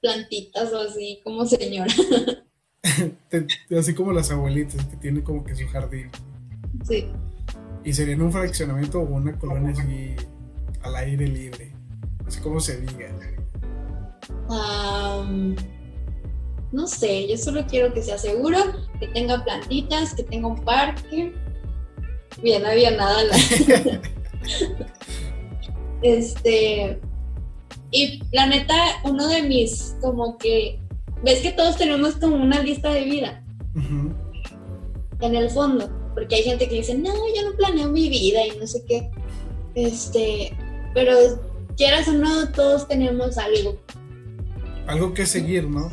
plantitas o así como señora. Así como las abuelitas que tienen como que su jardín. Sí. Y sería en un fraccionamiento o una colonia así al aire libre. Así como se diga. No sé, yo solo quiero que sea seguro, que tenga plantitas, que tenga un parque. Bien, había nada. la- este. Y la neta, uno de mis, como que. Ves que todos tenemos como una lista de vida. En el fondo, porque hay gente que dice, no, yo no planeo mi vida y no sé qué. Este, pero quieras o no, todos tenemos algo. Algo que seguir, ¿no?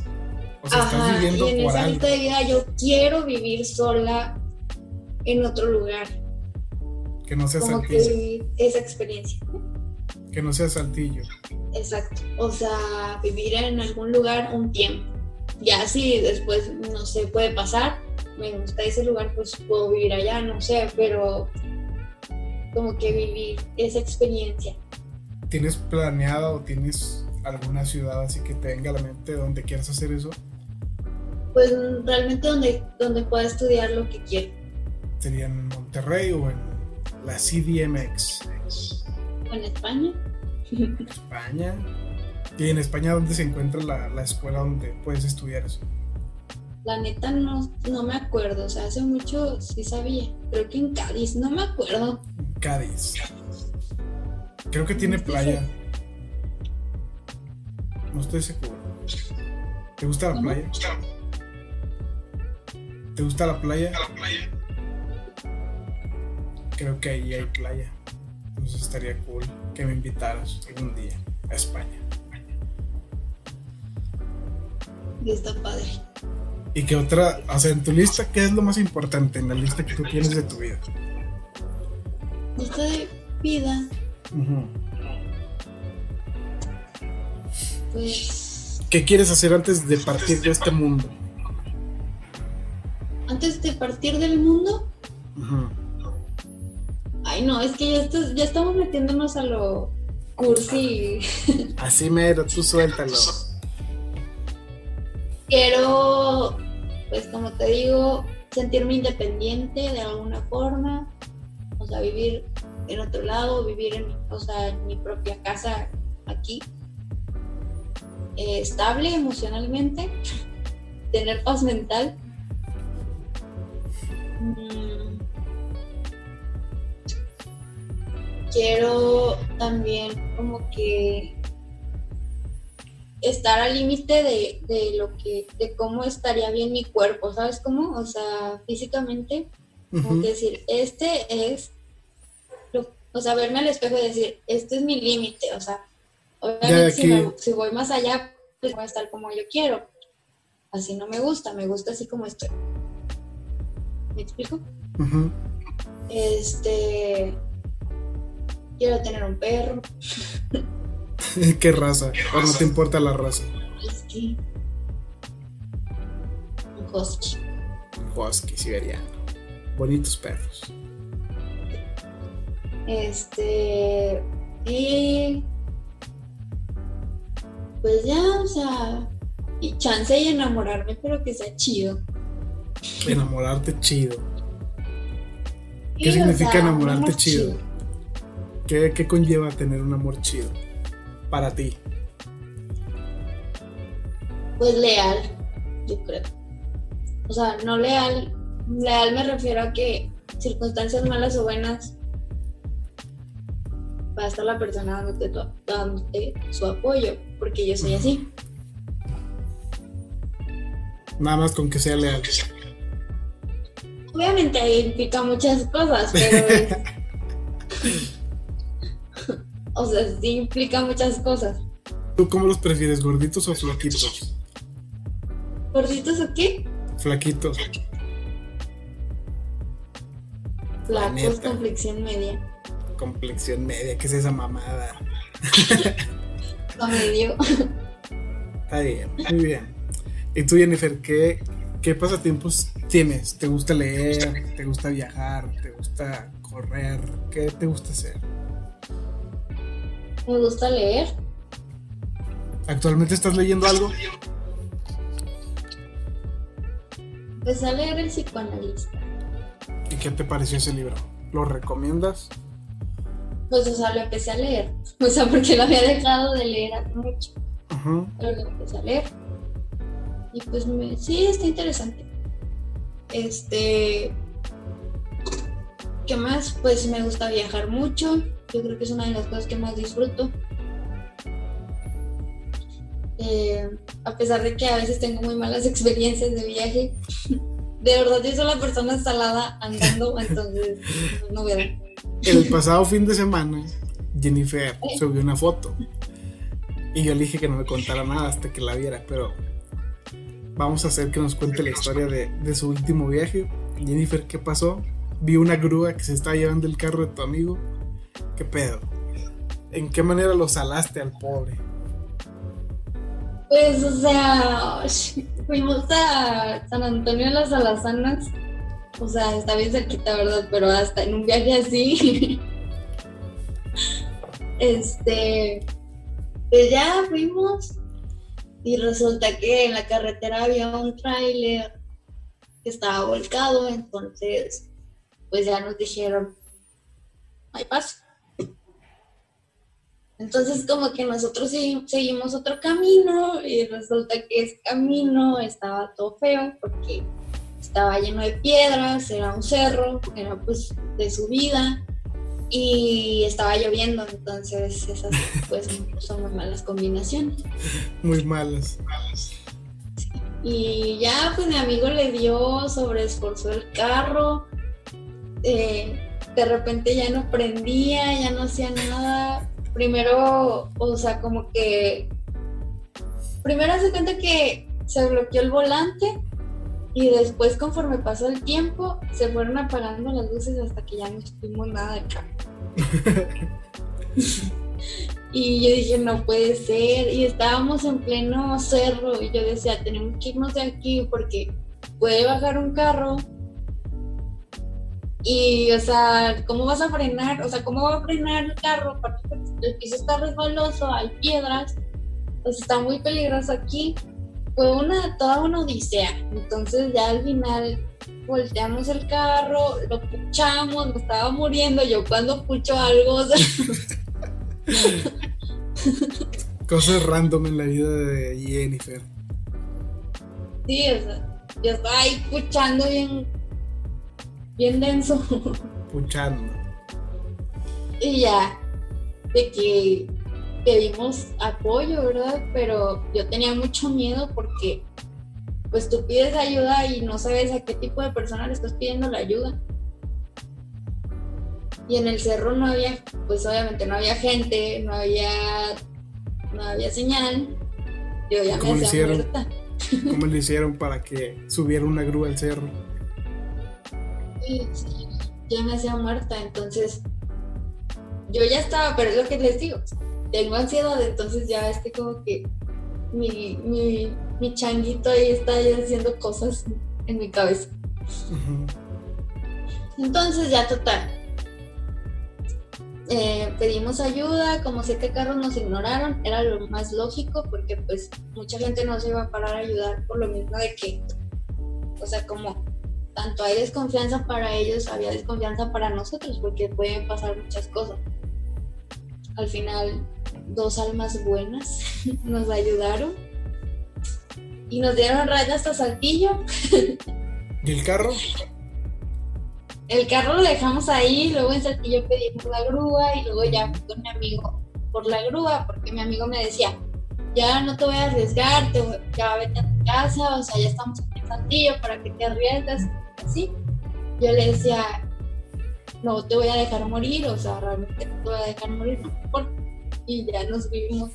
O sea, estás Ajá, viviendo y en por esa algo. lista de vida yo quiero vivir sola en otro lugar, Que no sea como que vivir esa experiencia. Que no sea saltillo. Exacto. O sea, vivir en algún lugar un tiempo. Ya si después, no sé, puede pasar, me gusta ese lugar, pues puedo vivir allá, no sé, pero como que vivir esa experiencia. ¿Tienes planeado o tienes alguna ciudad así que te venga a la mente donde quieras hacer eso? Pues realmente donde, donde pueda estudiar lo que quiero. ¿Sería en Monterrey o en la CDMX? En España. España. ¿Y en España dónde se encuentra la, la escuela donde puedes estudiar eso? La neta no, no me acuerdo, o sea, hace mucho sí sabía. Creo que en Cádiz, no me acuerdo. En Cádiz. Creo que tiene No playa. No estoy seguro. ¿Te gusta la ¿Cómo? playa? ¿Te gusta la playa? Creo que ahí hay playa. Entonces estaría cool que me invitaras algún día a España. Y está padre. ¿Y qué otra, o sea, en tu lista, qué es lo más importante en la lista que tú tienes de tu vida? Lista de vida, Ujú. pues ¿Qué quieres hacer antes de partir de este mundo? antes de partir del mundo, Ujú. Ay no, es que ya, estás- ya estamos metiéndonos a lo cursi. Así mero, tú suéltalo. quiero, pues como te digo, sentirme independiente de alguna forma, o sea, vivir en otro lado, vivir en, o sea, en mi propia casa aquí, eh, estable emocionalmente, tener paz mental. Mm. Quiero también como que estar al límite de, lo que, de cómo estaría bien mi cuerpo, ¿sabes cómo? O sea, físicamente, como decir, este es, o sea, verme al espejo y decir, este es mi límite, o sea, obviamente si, voy más allá, pues voy a estar como yo quiero. Así no me gusta, me gusta así como estoy. ¿Me explico? Este, quiero tener un perro. ¿Qué raza? ¿O no te importa la raza? Husky. Un husky. Un husky siberiano. Bonitos perros. Este. Y. Pues ya, o sea. Y chance y enamorarme, pero que sea chido. Enamorarte chido. ¿Qué significa enamorarte chido? ¿Qué, ¿Qué conlleva tener un amor chido? para ti? Pues leal, yo creo. O sea, no leal. Leal me refiero a que circunstancias malas o buenas va a estar la persona dándote, su apoyo, porque yo soy así. Nada más con que sea leal. Obviamente implica muchas cosas, pero O sea, sí implica muchas cosas. ¿Tú cómo los prefieres, gorditos o flaquitos? ¿Gorditos o qué? Flaquitos. Flacos, complexión media. Complexión media, ¿qué es esa mamada? medio. Está bien, muy bien. ¿Y tú, Jennifer, qué, qué pasatiempos tienes? ¿Te gusta leer? ¿Te gusta viajar? ¿Te gusta correr? ¿Qué te gusta hacer? Me gusta leer. ¿Actualmente estás leyendo algo? Empecé a leer El psicoanalista. ¿Y qué te pareció ese libro? ¿Lo recomiendas? Pues, o sea, lo empecé a leer. O sea, porque lo había dejado de leer hace mucho. Pero lo empecé a leer. Y pues me... sí, está interesante. Este. ¿Qué más? Pues me gusta viajar mucho. Yo creo que es una de las cosas que más disfruto. Eh, a pesar de que a veces tengo muy malas experiencias de viaje, de verdad yo soy la persona salada andando, entonces no veo. El pasado fin de semana, Jennifer subió una foto y yo le dije que no me contara nada hasta que la viera, pero vamos a hacer que nos cuente la historia de, de su último viaje. Jennifer, ¿qué pasó? Vi una grúa que se estaba llevando el carro de tu amigo ¿Qué pedo? ¿En qué manera lo salaste al pobre? Pues, o sea, fuimos a San Antonio de las Alazanas. O sea, está bien cerquita, ¿verdad? Pero hasta en un viaje así. este. Pues ya fuimos. Y resulta que en la carretera había un tráiler que estaba volcado. Entonces, pues ya nos dijeron: hay paso. Entonces como que nosotros seguimos otro camino y resulta que ese camino estaba todo feo porque estaba lleno de piedras, era un cerro, era pues de subida y estaba lloviendo, entonces esas pues son muy malas combinaciones. Muy malas. Y ya pues mi amigo le dio, sobreesforzó el carro, eh, de repente ya no prendía, ya no hacía nada, primero, o sea, como que, primero se cuenta que se bloqueó el volante y después conforme pasó el tiempo se fueron apagando las luces hasta que ya no estuvimos nada de carro. y yo dije, no puede ser. Y estábamos en pleno cerro y yo decía, tenemos que irnos de aquí porque puede bajar un carro y, o sea, ¿cómo vas a frenar? O sea, ¿cómo va a frenar el carro? El piso está resbaloso, hay piedras, pues está muy peligroso aquí. fue una, toda una odisea. Entonces ya al final volteamos el carro, lo puchamos, me estaba muriendo. Yo cuando pucho algo, o sea, Cosas random en la vida de Jennifer. sí, o sea, yo estaba ahí puchando bien, bien denso. Puchando. Y ya, de que pedimos apoyo, ¿verdad? Pero yo tenía mucho miedo porque pues tú pides ayuda y no sabes a qué tipo de persona le estás pidiendo la ayuda. Y en el cerro no había, pues obviamente no había gente, no había, no había señal. Yo ya ¿Cómo me hacía hicieron? ¿Cómo le hicieron para que subiera una grúa al cerro? Y ya me hacía muerta, entonces yo ya estaba, pero es lo que les digo, tengo ansiedad, entonces ya estoy como que mi, mi, mi changuito ahí está haciendo cosas en mi cabeza. Entonces ya total. Eh, pedimos ayuda, como siete carros nos ignoraron, era lo más lógico porque pues mucha gente no se iba a parar a ayudar por lo mismo de que, o sea, como tanto hay desconfianza para ellos, había desconfianza para nosotros porque pueden pasar muchas cosas. Al final, dos almas buenas nos ayudaron y nos dieron raya hasta Saltillo. ¿Y el carro? El carro lo dejamos ahí, luego en Saltillo pedimos la grúa y luego ya fui con mi amigo por la grúa, porque mi amigo me decía, ya no te voy a arriesgar, te voy- ya vete a tu casa, o sea, ya estamos en Saltillo, ¿para que te arriesgas? Así. Yo le decía, no te voy a dejar morir, o sea, realmente no te voy a dejar morir, no. Y ya nos vivimos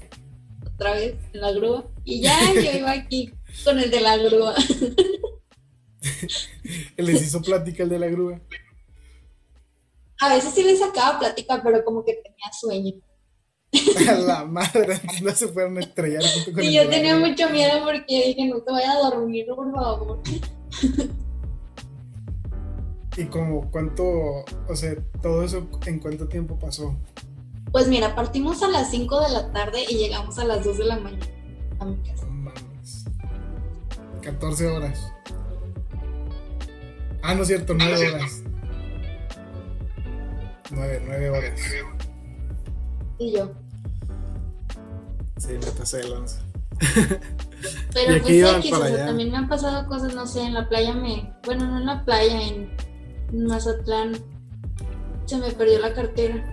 otra vez en la grúa. Y ya yo iba aquí con el de la grúa. Les hizo plática el de la grúa. A veces sí le sacaba plática, pero como que tenía sueño. A la madre, no se fueron a estrellar junto con Y el yo tenía mucho miedo porque dije, no te vayas a dormir, por favor. Y como cuánto, o sea, todo eso en cuánto tiempo pasó. Pues mira, partimos a las 5 de la tarde y llegamos a las 2 de la mañana a mi casa. No mames. 14 horas. Ah, no es cierto, 9 horas. 9, 9 horas. Y yo. Sí, me pasé de lanza. Pero ¿Y a qué pues X, o sea, también me han pasado cosas, no sé, en la playa me. Bueno, no en la playa, en Mazatlán. Se me perdió la cartera.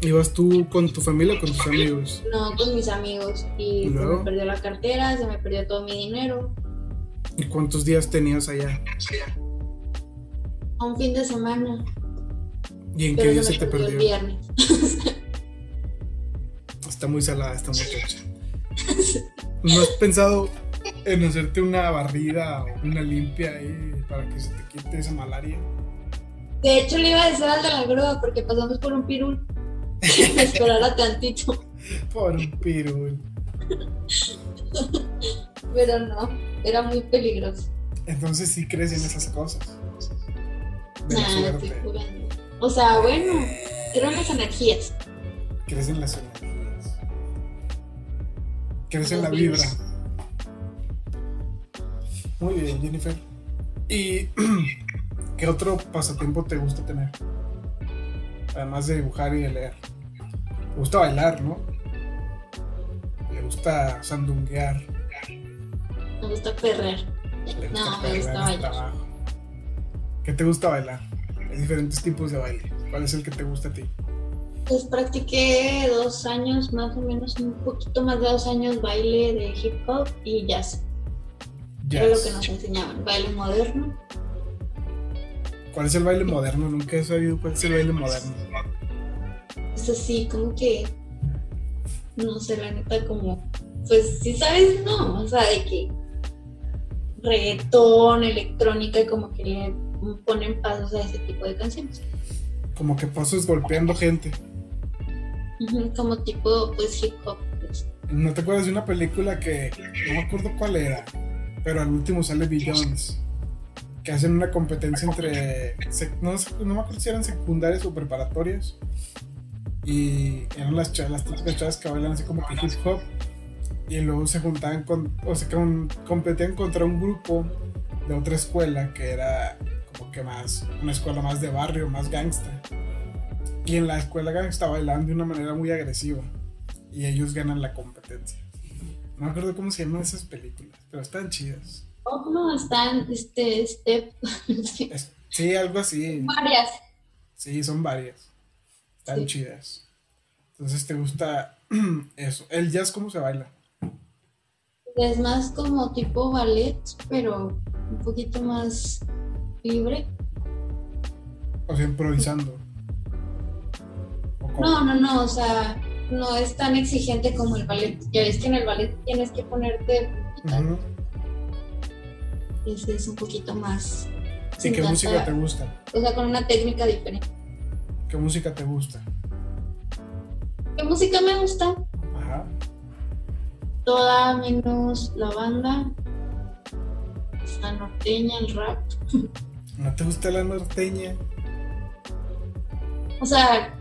¿Ibas tú con tu familia o con tus amigos? No, con mis amigos. Y ¿Y se me perdió la cartera, se me perdió todo mi dinero. ¿Y cuántos días tenías allá? Un fin de semana. ¿Y en qué día se te perdió el viernes. Está muy salada esta muchacha. ¿No has pensado en hacerte una barrida o una limpia ahí para que se te quite esa malaria? De hecho, le iba a decir al de la grúa porque pasamos por un pirul. Me esperara tantito, Por un pirul. pero no, era muy peligroso. Entonces sí crees en esas cosas. De la Nah, estoy jugando. O sea, bueno, eran las energías. Crees en las energías. Crees en la vibra. Muy bien, Jennifer. ¿Y qué otro pasatiempo te gusta tener? Además de dibujar y de leer. Te gusta bailar, ¿no? Le gusta sandunguear. Me gusta perrear. Gusta No, me gusta bailar. ¿Qué te gusta bailar? Hay diferentes tipos de baile. ¿Cuál es el que te gusta a ti? Pues practiqué dos años, más o menos, un poquito más de dos años baile de hip hop y jazz. Era lo que nos enseñaban. Baile moderno. ¿Cuál es el baile moderno? Nunca he sabido cuál es el baile moderno. Es así, como que. No sé, la neta, como. Pues sí, sabes, no. O sea, de que. Reggaetón, electrónica, y como que le ponen pasos a ese tipo de canciones. Como que pasos golpeando gente. Como tipo, pues hip hop. pues. ¿No te acuerdas de una película que no me acuerdo cuál era? Pero al último sale Billions. Que hacen una competencia entre. No, no me acuerdo si eran secundarias o preparatorias. Y eran las, chavas, las típicas chavas que bailan así como que hip hop. y luego se juntaban con, o sea, competían contra un grupo de otra escuela que era como que más, una escuela más de barrio, más gangsta. Y en la escuela gangsta bailaban de una manera muy agresiva y ellos ganan la competencia. No me acuerdo cómo se llaman esas películas, pero están chidas. Oh, no, están, este, Step. sí, algo así. Varias. Sí, son varias. Están chidas. Entonces, ¿te gusta eso? ¿El jazz cómo se baila? Es más como tipo ballet, pero un poquito más libre. O sea, improvisando. no, no, no, o sea, no es tan exigente como el ballet. Ya ves que en el ballet tienes que ponerte. Ese es un poquito más. ¿Y qué música te gusta? O sea, con una técnica diferente. ¿Qué música te gusta? ¿Qué música me gusta? Ajá. Toda menos la banda. La norteña, el rap. ¿No te gusta la norteña? O sea,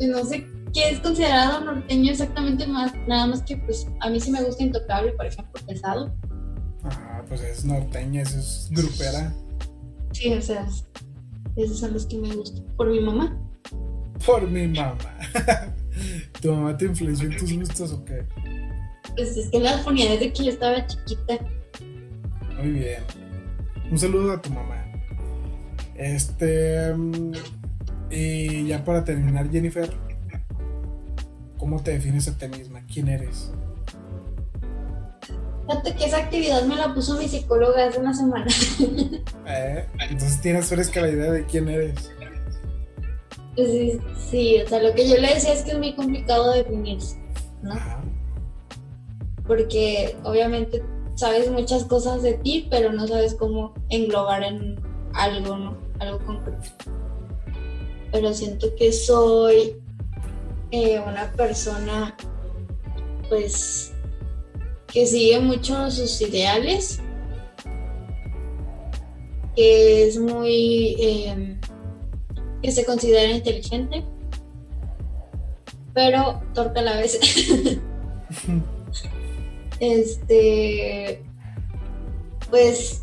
no sé qué es considerado norteño exactamente más, nada más que pues a mí sí me gusta Intocable, por ejemplo, pesado. Ah, pues es norteña, eso es grupera. Sí, o sea, esos son los que me gustan. Por mi mamá. Por mi mamá. ¿Tu mamá te influenció en tus gustos o qué? Pues es que las ponía desde que yo estaba chiquita. Muy bien. Un saludo a tu mamá. Este. Mm, y ya para terminar, Jennifer, ¿cómo te defines a ti misma? ¿Quién eres? Fíjate que esa actividad me la puso mi psicóloga hace una semana. ¿Eh? Entonces tienes fresca la idea de quién eres. Sí, sí, o sea, lo que yo le decía es que es muy complicado definirse, ¿no? Porque obviamente sabes muchas cosas de ti, pero no sabes cómo englobar en algo, ¿no? Algo concreto. Pero siento que soy eh, una persona, pues, que sigue mucho sus ideales, que es muy, em, que se considera inteligente, pero torpe a la vez. este, pues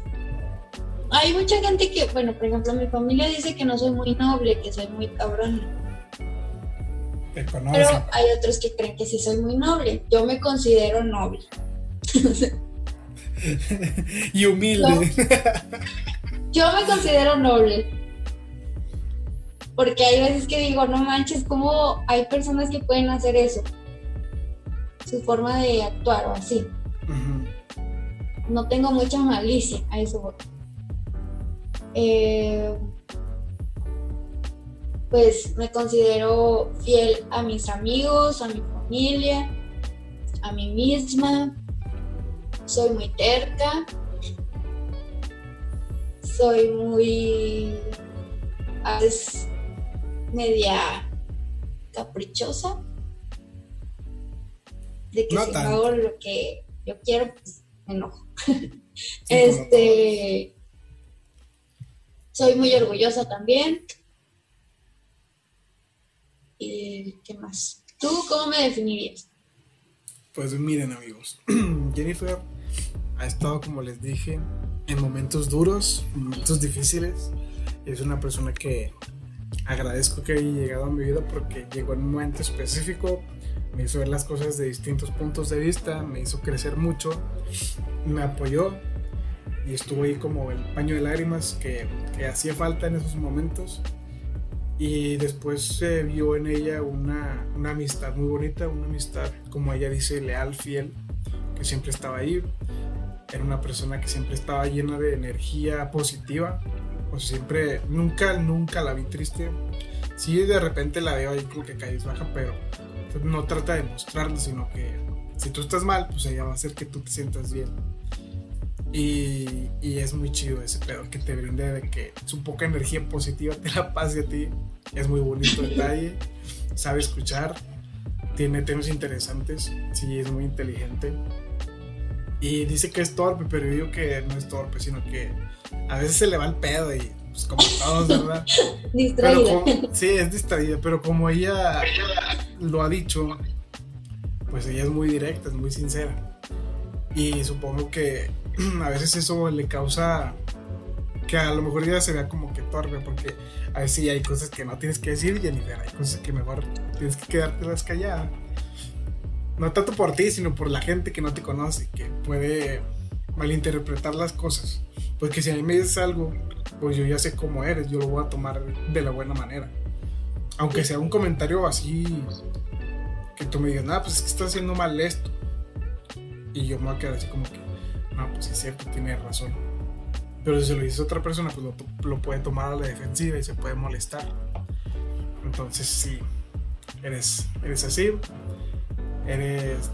hay mucha gente que, bueno, por ejemplo, mi familia dice que no soy muy noble, que soy muy cabrón. Pero hay otros que creen que sí soy muy noble. Yo me considero noble. y humilde. Yo, me considero noble. Porque hay veces que digo, no manches, ¿cómo hay personas que pueden hacer eso? Su forma de actuar o así. No tengo mucha malicia a eso. Eh, pues me considero fiel a mis amigos, a mi familia, a mí misma. Soy muy terca. Soy muy a veces media caprichosa. De que si hago lo que yo quiero, pues me enojo. este soy muy orgullosa también. ¿Y qué más? ¿Tú cómo me definirías? Pues miren amigos, Jennifer ha estado, como les dije, en momentos duros, momentos difíciles. Es una persona que agradezco que haya llegado a mi vida porque llegó en un momento específico, me hizo ver las cosas de distintos puntos de vista, me hizo crecer mucho, me apoyó y estuvo ahí como el paño de lágrimas que, que hacía falta en esos momentos y después se vio en ella una, una, amistad muy bonita, una amistad, como ella dice, leal, fiel, que siempre estaba ahí. Era una persona que siempre estaba llena de energía positiva. O sea, siempre, nunca, nunca la vi triste. Sí, de repente la veo ahí como que caes baja, pero no trata de mostrarlo, sino que si tú estás mal, pues ella va a hacer que tú te sientas bien. Y, y, es muy chido ese pedo que te brinde de que su poca energía positiva te la pase a ti. Es muy bonito detalle. Sabe escuchar. Tiene temas interesantes. Sí, es muy inteligente. Y dice que es torpe, pero yo digo que no es torpe, sino que a veces se le va el pedo y pues como todos, ¿verdad? distraída. sí, es distraída, pero como ella lo ha dicho, pues ella es muy directa, es muy sincera. Y supongo que a veces eso le causa que a lo mejor ya se vea como que torpe, porque a veces sí hay cosas que no tienes que decir, Jennifer, hay cosas que mejor tienes que quedártelas calladas. No tanto por ti, sino por la gente que no te conoce, que puede malinterpretar las cosas. Pues que si a mí me dices algo, pues yo ya sé cómo eres, yo lo voy a tomar de la buena manera. Aunque sea un comentario así, que tú me digas, nada, pues es que estás haciendo mal esto. Y yo me voy a quedar así como que, no, pues es cierto, tiene razón. Pero si se lo dices a otra persona, pues lo, lo puede tomar a la defensiva y se puede molestar. Entonces, sí, eres, eres así. Eres,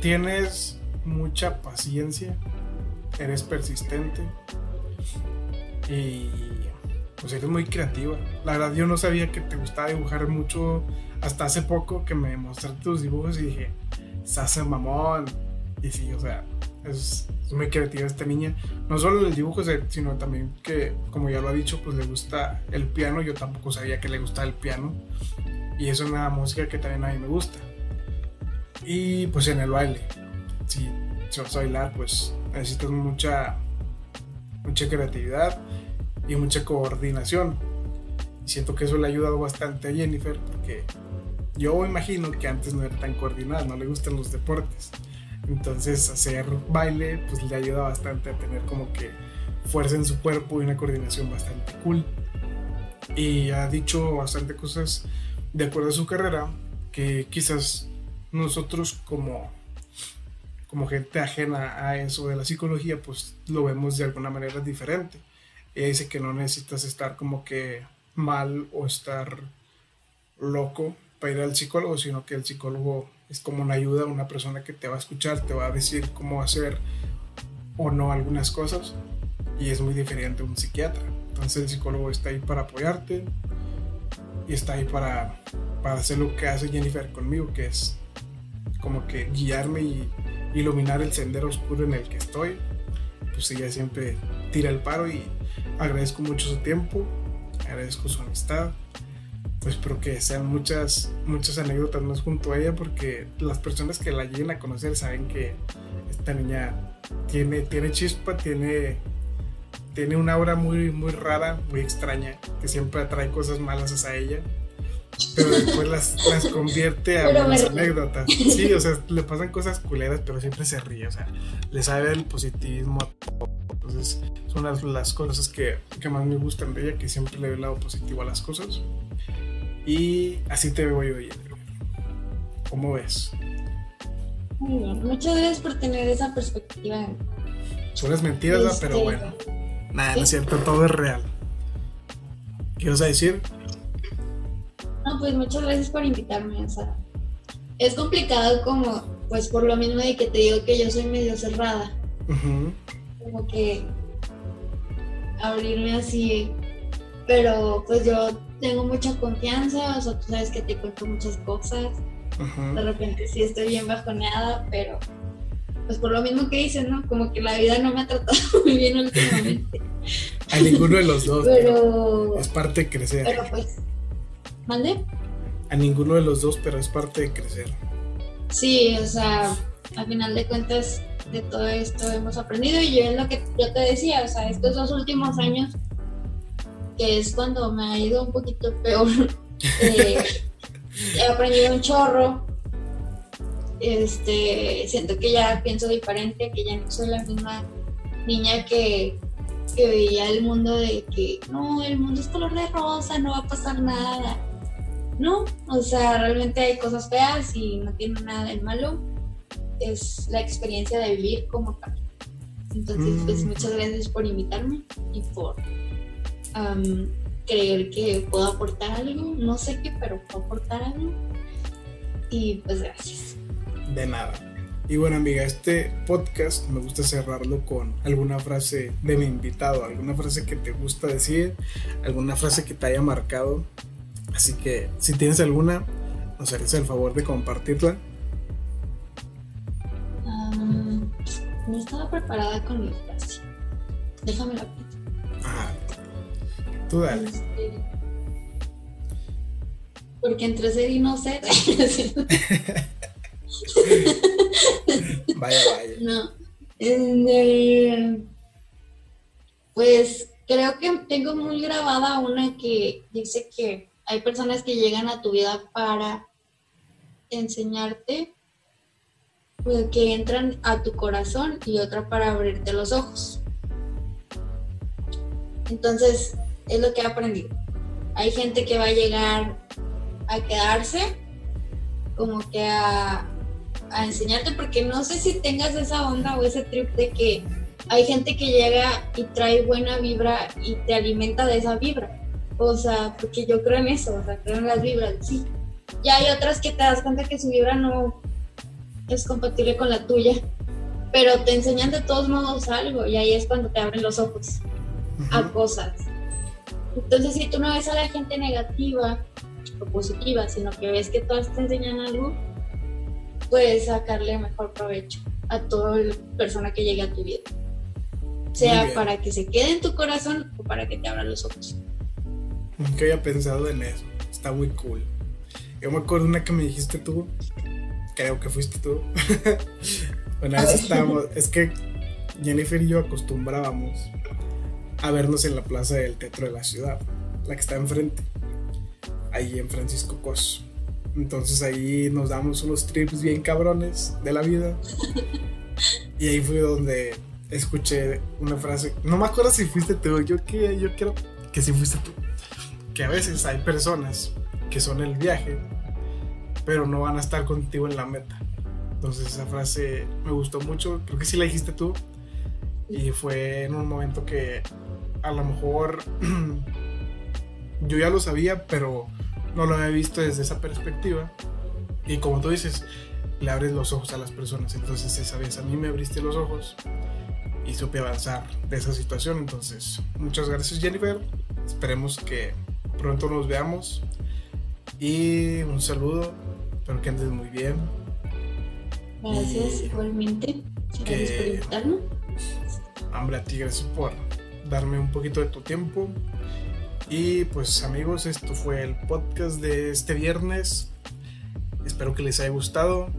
tienes mucha paciencia. Eres persistente. Y pues eres muy creativa. La verdad, yo no sabía que te gustaba dibujar mucho hasta hace poco que me mostraste tus dibujos y dije, Sasa mamón. Y sí, o sea, es, muy creativa esta niña. No solo en el dibujo, sino también que, como ya lo ha dicho, pues le gusta el piano. Yo tampoco sabía que le gustaba el piano. Y es una música que también a mí me gusta. Y pues en el baile. Si, si bailar, pues necesitas mucha, mucha creatividad y mucha coordinación. Siento que eso le ha ayudado bastante a Jennifer porque yo imagino que antes no era tan coordinada, no le gustan los deportes. Entonces hacer baile pues le ayuda bastante a tener como que fuerza en su cuerpo y una coordinación bastante cool. Y ha dicho bastante cosas de acuerdo a su carrera que quizás nosotros como como gente ajena a eso de la psicología pues lo vemos de alguna manera diferente. Ella dice que no necesitas estar como que mal o estar loco para ir al psicólogo, sino que el psicólogo es como una ayuda, una persona que te va a escuchar, te va a decir cómo hacer o no algunas cosas y es muy diferente a un psiquiatra. Entonces el psicólogo está ahí para apoyarte y está ahí para, para hacer lo que hace Jennifer conmigo, que es como que guiarme y iluminar el sendero oscuro en el que estoy. Pues ella siempre tira el paro y agradezco mucho su tiempo, agradezco su amistad pues espero que sean muchas, muchas anécdotas más junto a ella porque las personas que la lleguen a conocer saben que esta niña tiene, tiene chispa, tiene, tiene una aura muy, muy rara, muy extraña, que siempre atrae cosas malas hacia ella, pero después las, las convierte a buenas anécdotas. Sí, o sea, le pasan cosas culeras, pero siempre se ríe, o sea, le sabe el positivismo a todo. Entonces, son las, las cosas que, que más me gustan de ella, que siempre le ve el lado positivo a las cosas. Y así te veo yo, Jennifer. ¿Cómo ves? Muy bien, muchas gracias por tener esa perspectiva. Son las mentiras, pero este, bueno. Nada, no es cierto, todo es real. ¿Qué vas a decir? No, pues muchas gracias por invitarme. O sea, es complicado como, pues por lo mismo de que te digo que yo soy medio cerrada. Como que abrirme así. Pero pues yo tengo mucha confianza, o sea, tú sabes que te cuento muchas cosas. De repente sí estoy bien bajoneada, pero pues por lo mismo que dices, ¿no? Como que la vida no me ha tratado muy bien últimamente. A ninguno de los dos. pero es parte de crecer. Pero pues, ¿mande? A ninguno de los dos, pero es parte de crecer. Sí, o sea, al final de cuentas de todo esto hemos aprendido y yo es lo que yo te decía, o sea, estos dos últimos años que es cuando me ha ido un poquito peor. Eh, he aprendido un chorro. Este, siento que ya pienso diferente, que ya no soy la misma niña que, que veía el mundo de que no, el mundo es color de rosa, no va a pasar nada. No, o sea, realmente hay cosas feas y no tiene nada de malo. Es la experiencia de vivir como tal. Entonces, pues mm. muchas gracias por invitarme y por creer que puedo aportar algo, no sé qué, pero puedo aportar algo. Y pues gracias. De nada. Y bueno amiga, este podcast me gusta cerrarlo con alguna frase de mi invitado, alguna frase que te gusta decir, alguna frase que te haya marcado. Así que si tienes alguna, nos harías el favor de compartirla. no estaba preparada con mi frase. Déjame la Ah, este, porque entre ser y no ser. Vaya, vaya. No. Eh, pues creo que tengo muy grabada una que dice que hay personas que llegan a tu vida para enseñarte, pues, que entran a tu corazón y otra para abrirte los ojos. Entonces, es lo que he aprendido. Hay gente que va a llegar a quedarse, como que a, a enseñarte, porque no sé si tengas esa onda o ese trip de que hay gente que llega y trae buena vibra y te alimenta de esa vibra. O sea, porque yo creo en eso, o sea, creo en las vibras, sí. Y hay otras que te das cuenta que su vibra no es compatible con la tuya, pero te enseñan de todos modos algo y ahí es cuando te abren los ojos a cosas. Entonces, si tú no ves a la gente negativa o positiva, sino que ves que todas te enseñan algo, puedes sacarle mejor provecho a toda persona que llegue a tu vida. Sea para que se quede en tu corazón o para que te abra los ojos. Nunca había pensado en eso. Está muy cool. Yo me acuerdo una que me dijiste tú. Creo que fuiste tú. bueno, vez estábamos. Es que Jennifer y yo acostumbrábamos a vernos en la plaza del teatro de la ciudad, la que está enfrente, ahí en Francisco Cos. Entonces ahí nos damos unos trips bien cabrones de la vida. Y ahí fue donde escuché una frase. No me acuerdo si fuiste tú. Yo que yo quiero que si fuiste tú. Que a veces hay personas que son el viaje, pero no van a estar contigo en la meta. Entonces esa frase me gustó mucho. Creo que sí la dijiste tú. Y fue en un momento que a lo mejor yo ya lo sabía, pero no lo había visto desde esa perspectiva. Y como tú dices, le abres los ojos a las personas. Entonces esa vez a mí me abriste los ojos y supe avanzar de esa situación. Entonces, muchas gracias Jennifer. Esperemos que pronto nos veamos. Y un saludo. Espero que andes muy bien. Gracias, igualmente. Gracias por invitarme. Hombre, a ti gracias por darme un poquito de tu tiempo. Y pues amigos, esto fue el podcast de este viernes. Espero que les haya gustado.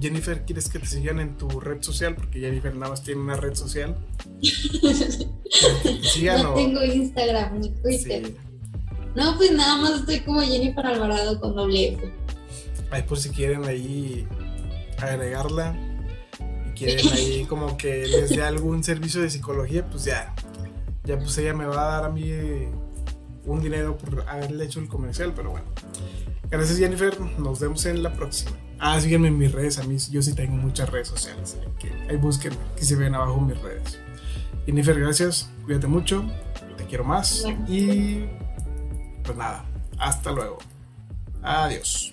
Jennifer, ¿quieres que te sigan en tu red social? Porque Jennifer nada más tiene una red social. no tengo Instagram ni Twitter. No, pues nada más estoy como Jennifer Alvarado con doble F. Ahí por si quieren ahí agregarla y quieren ahí como que les dé algún servicio de psicología, pues ya ya pues ella me va a dar a mí un dinero por haberle hecho el comercial, pero bueno. Gracias Jennifer, nos vemos en la próxima. Ah, síguenme en mis redes, a mí yo sí tengo muchas redes sociales, que ahí busquen, que se ven abajo mis redes. Jennifer, gracias, cuídate mucho, te quiero más y pues nada, hasta luego. Adiós.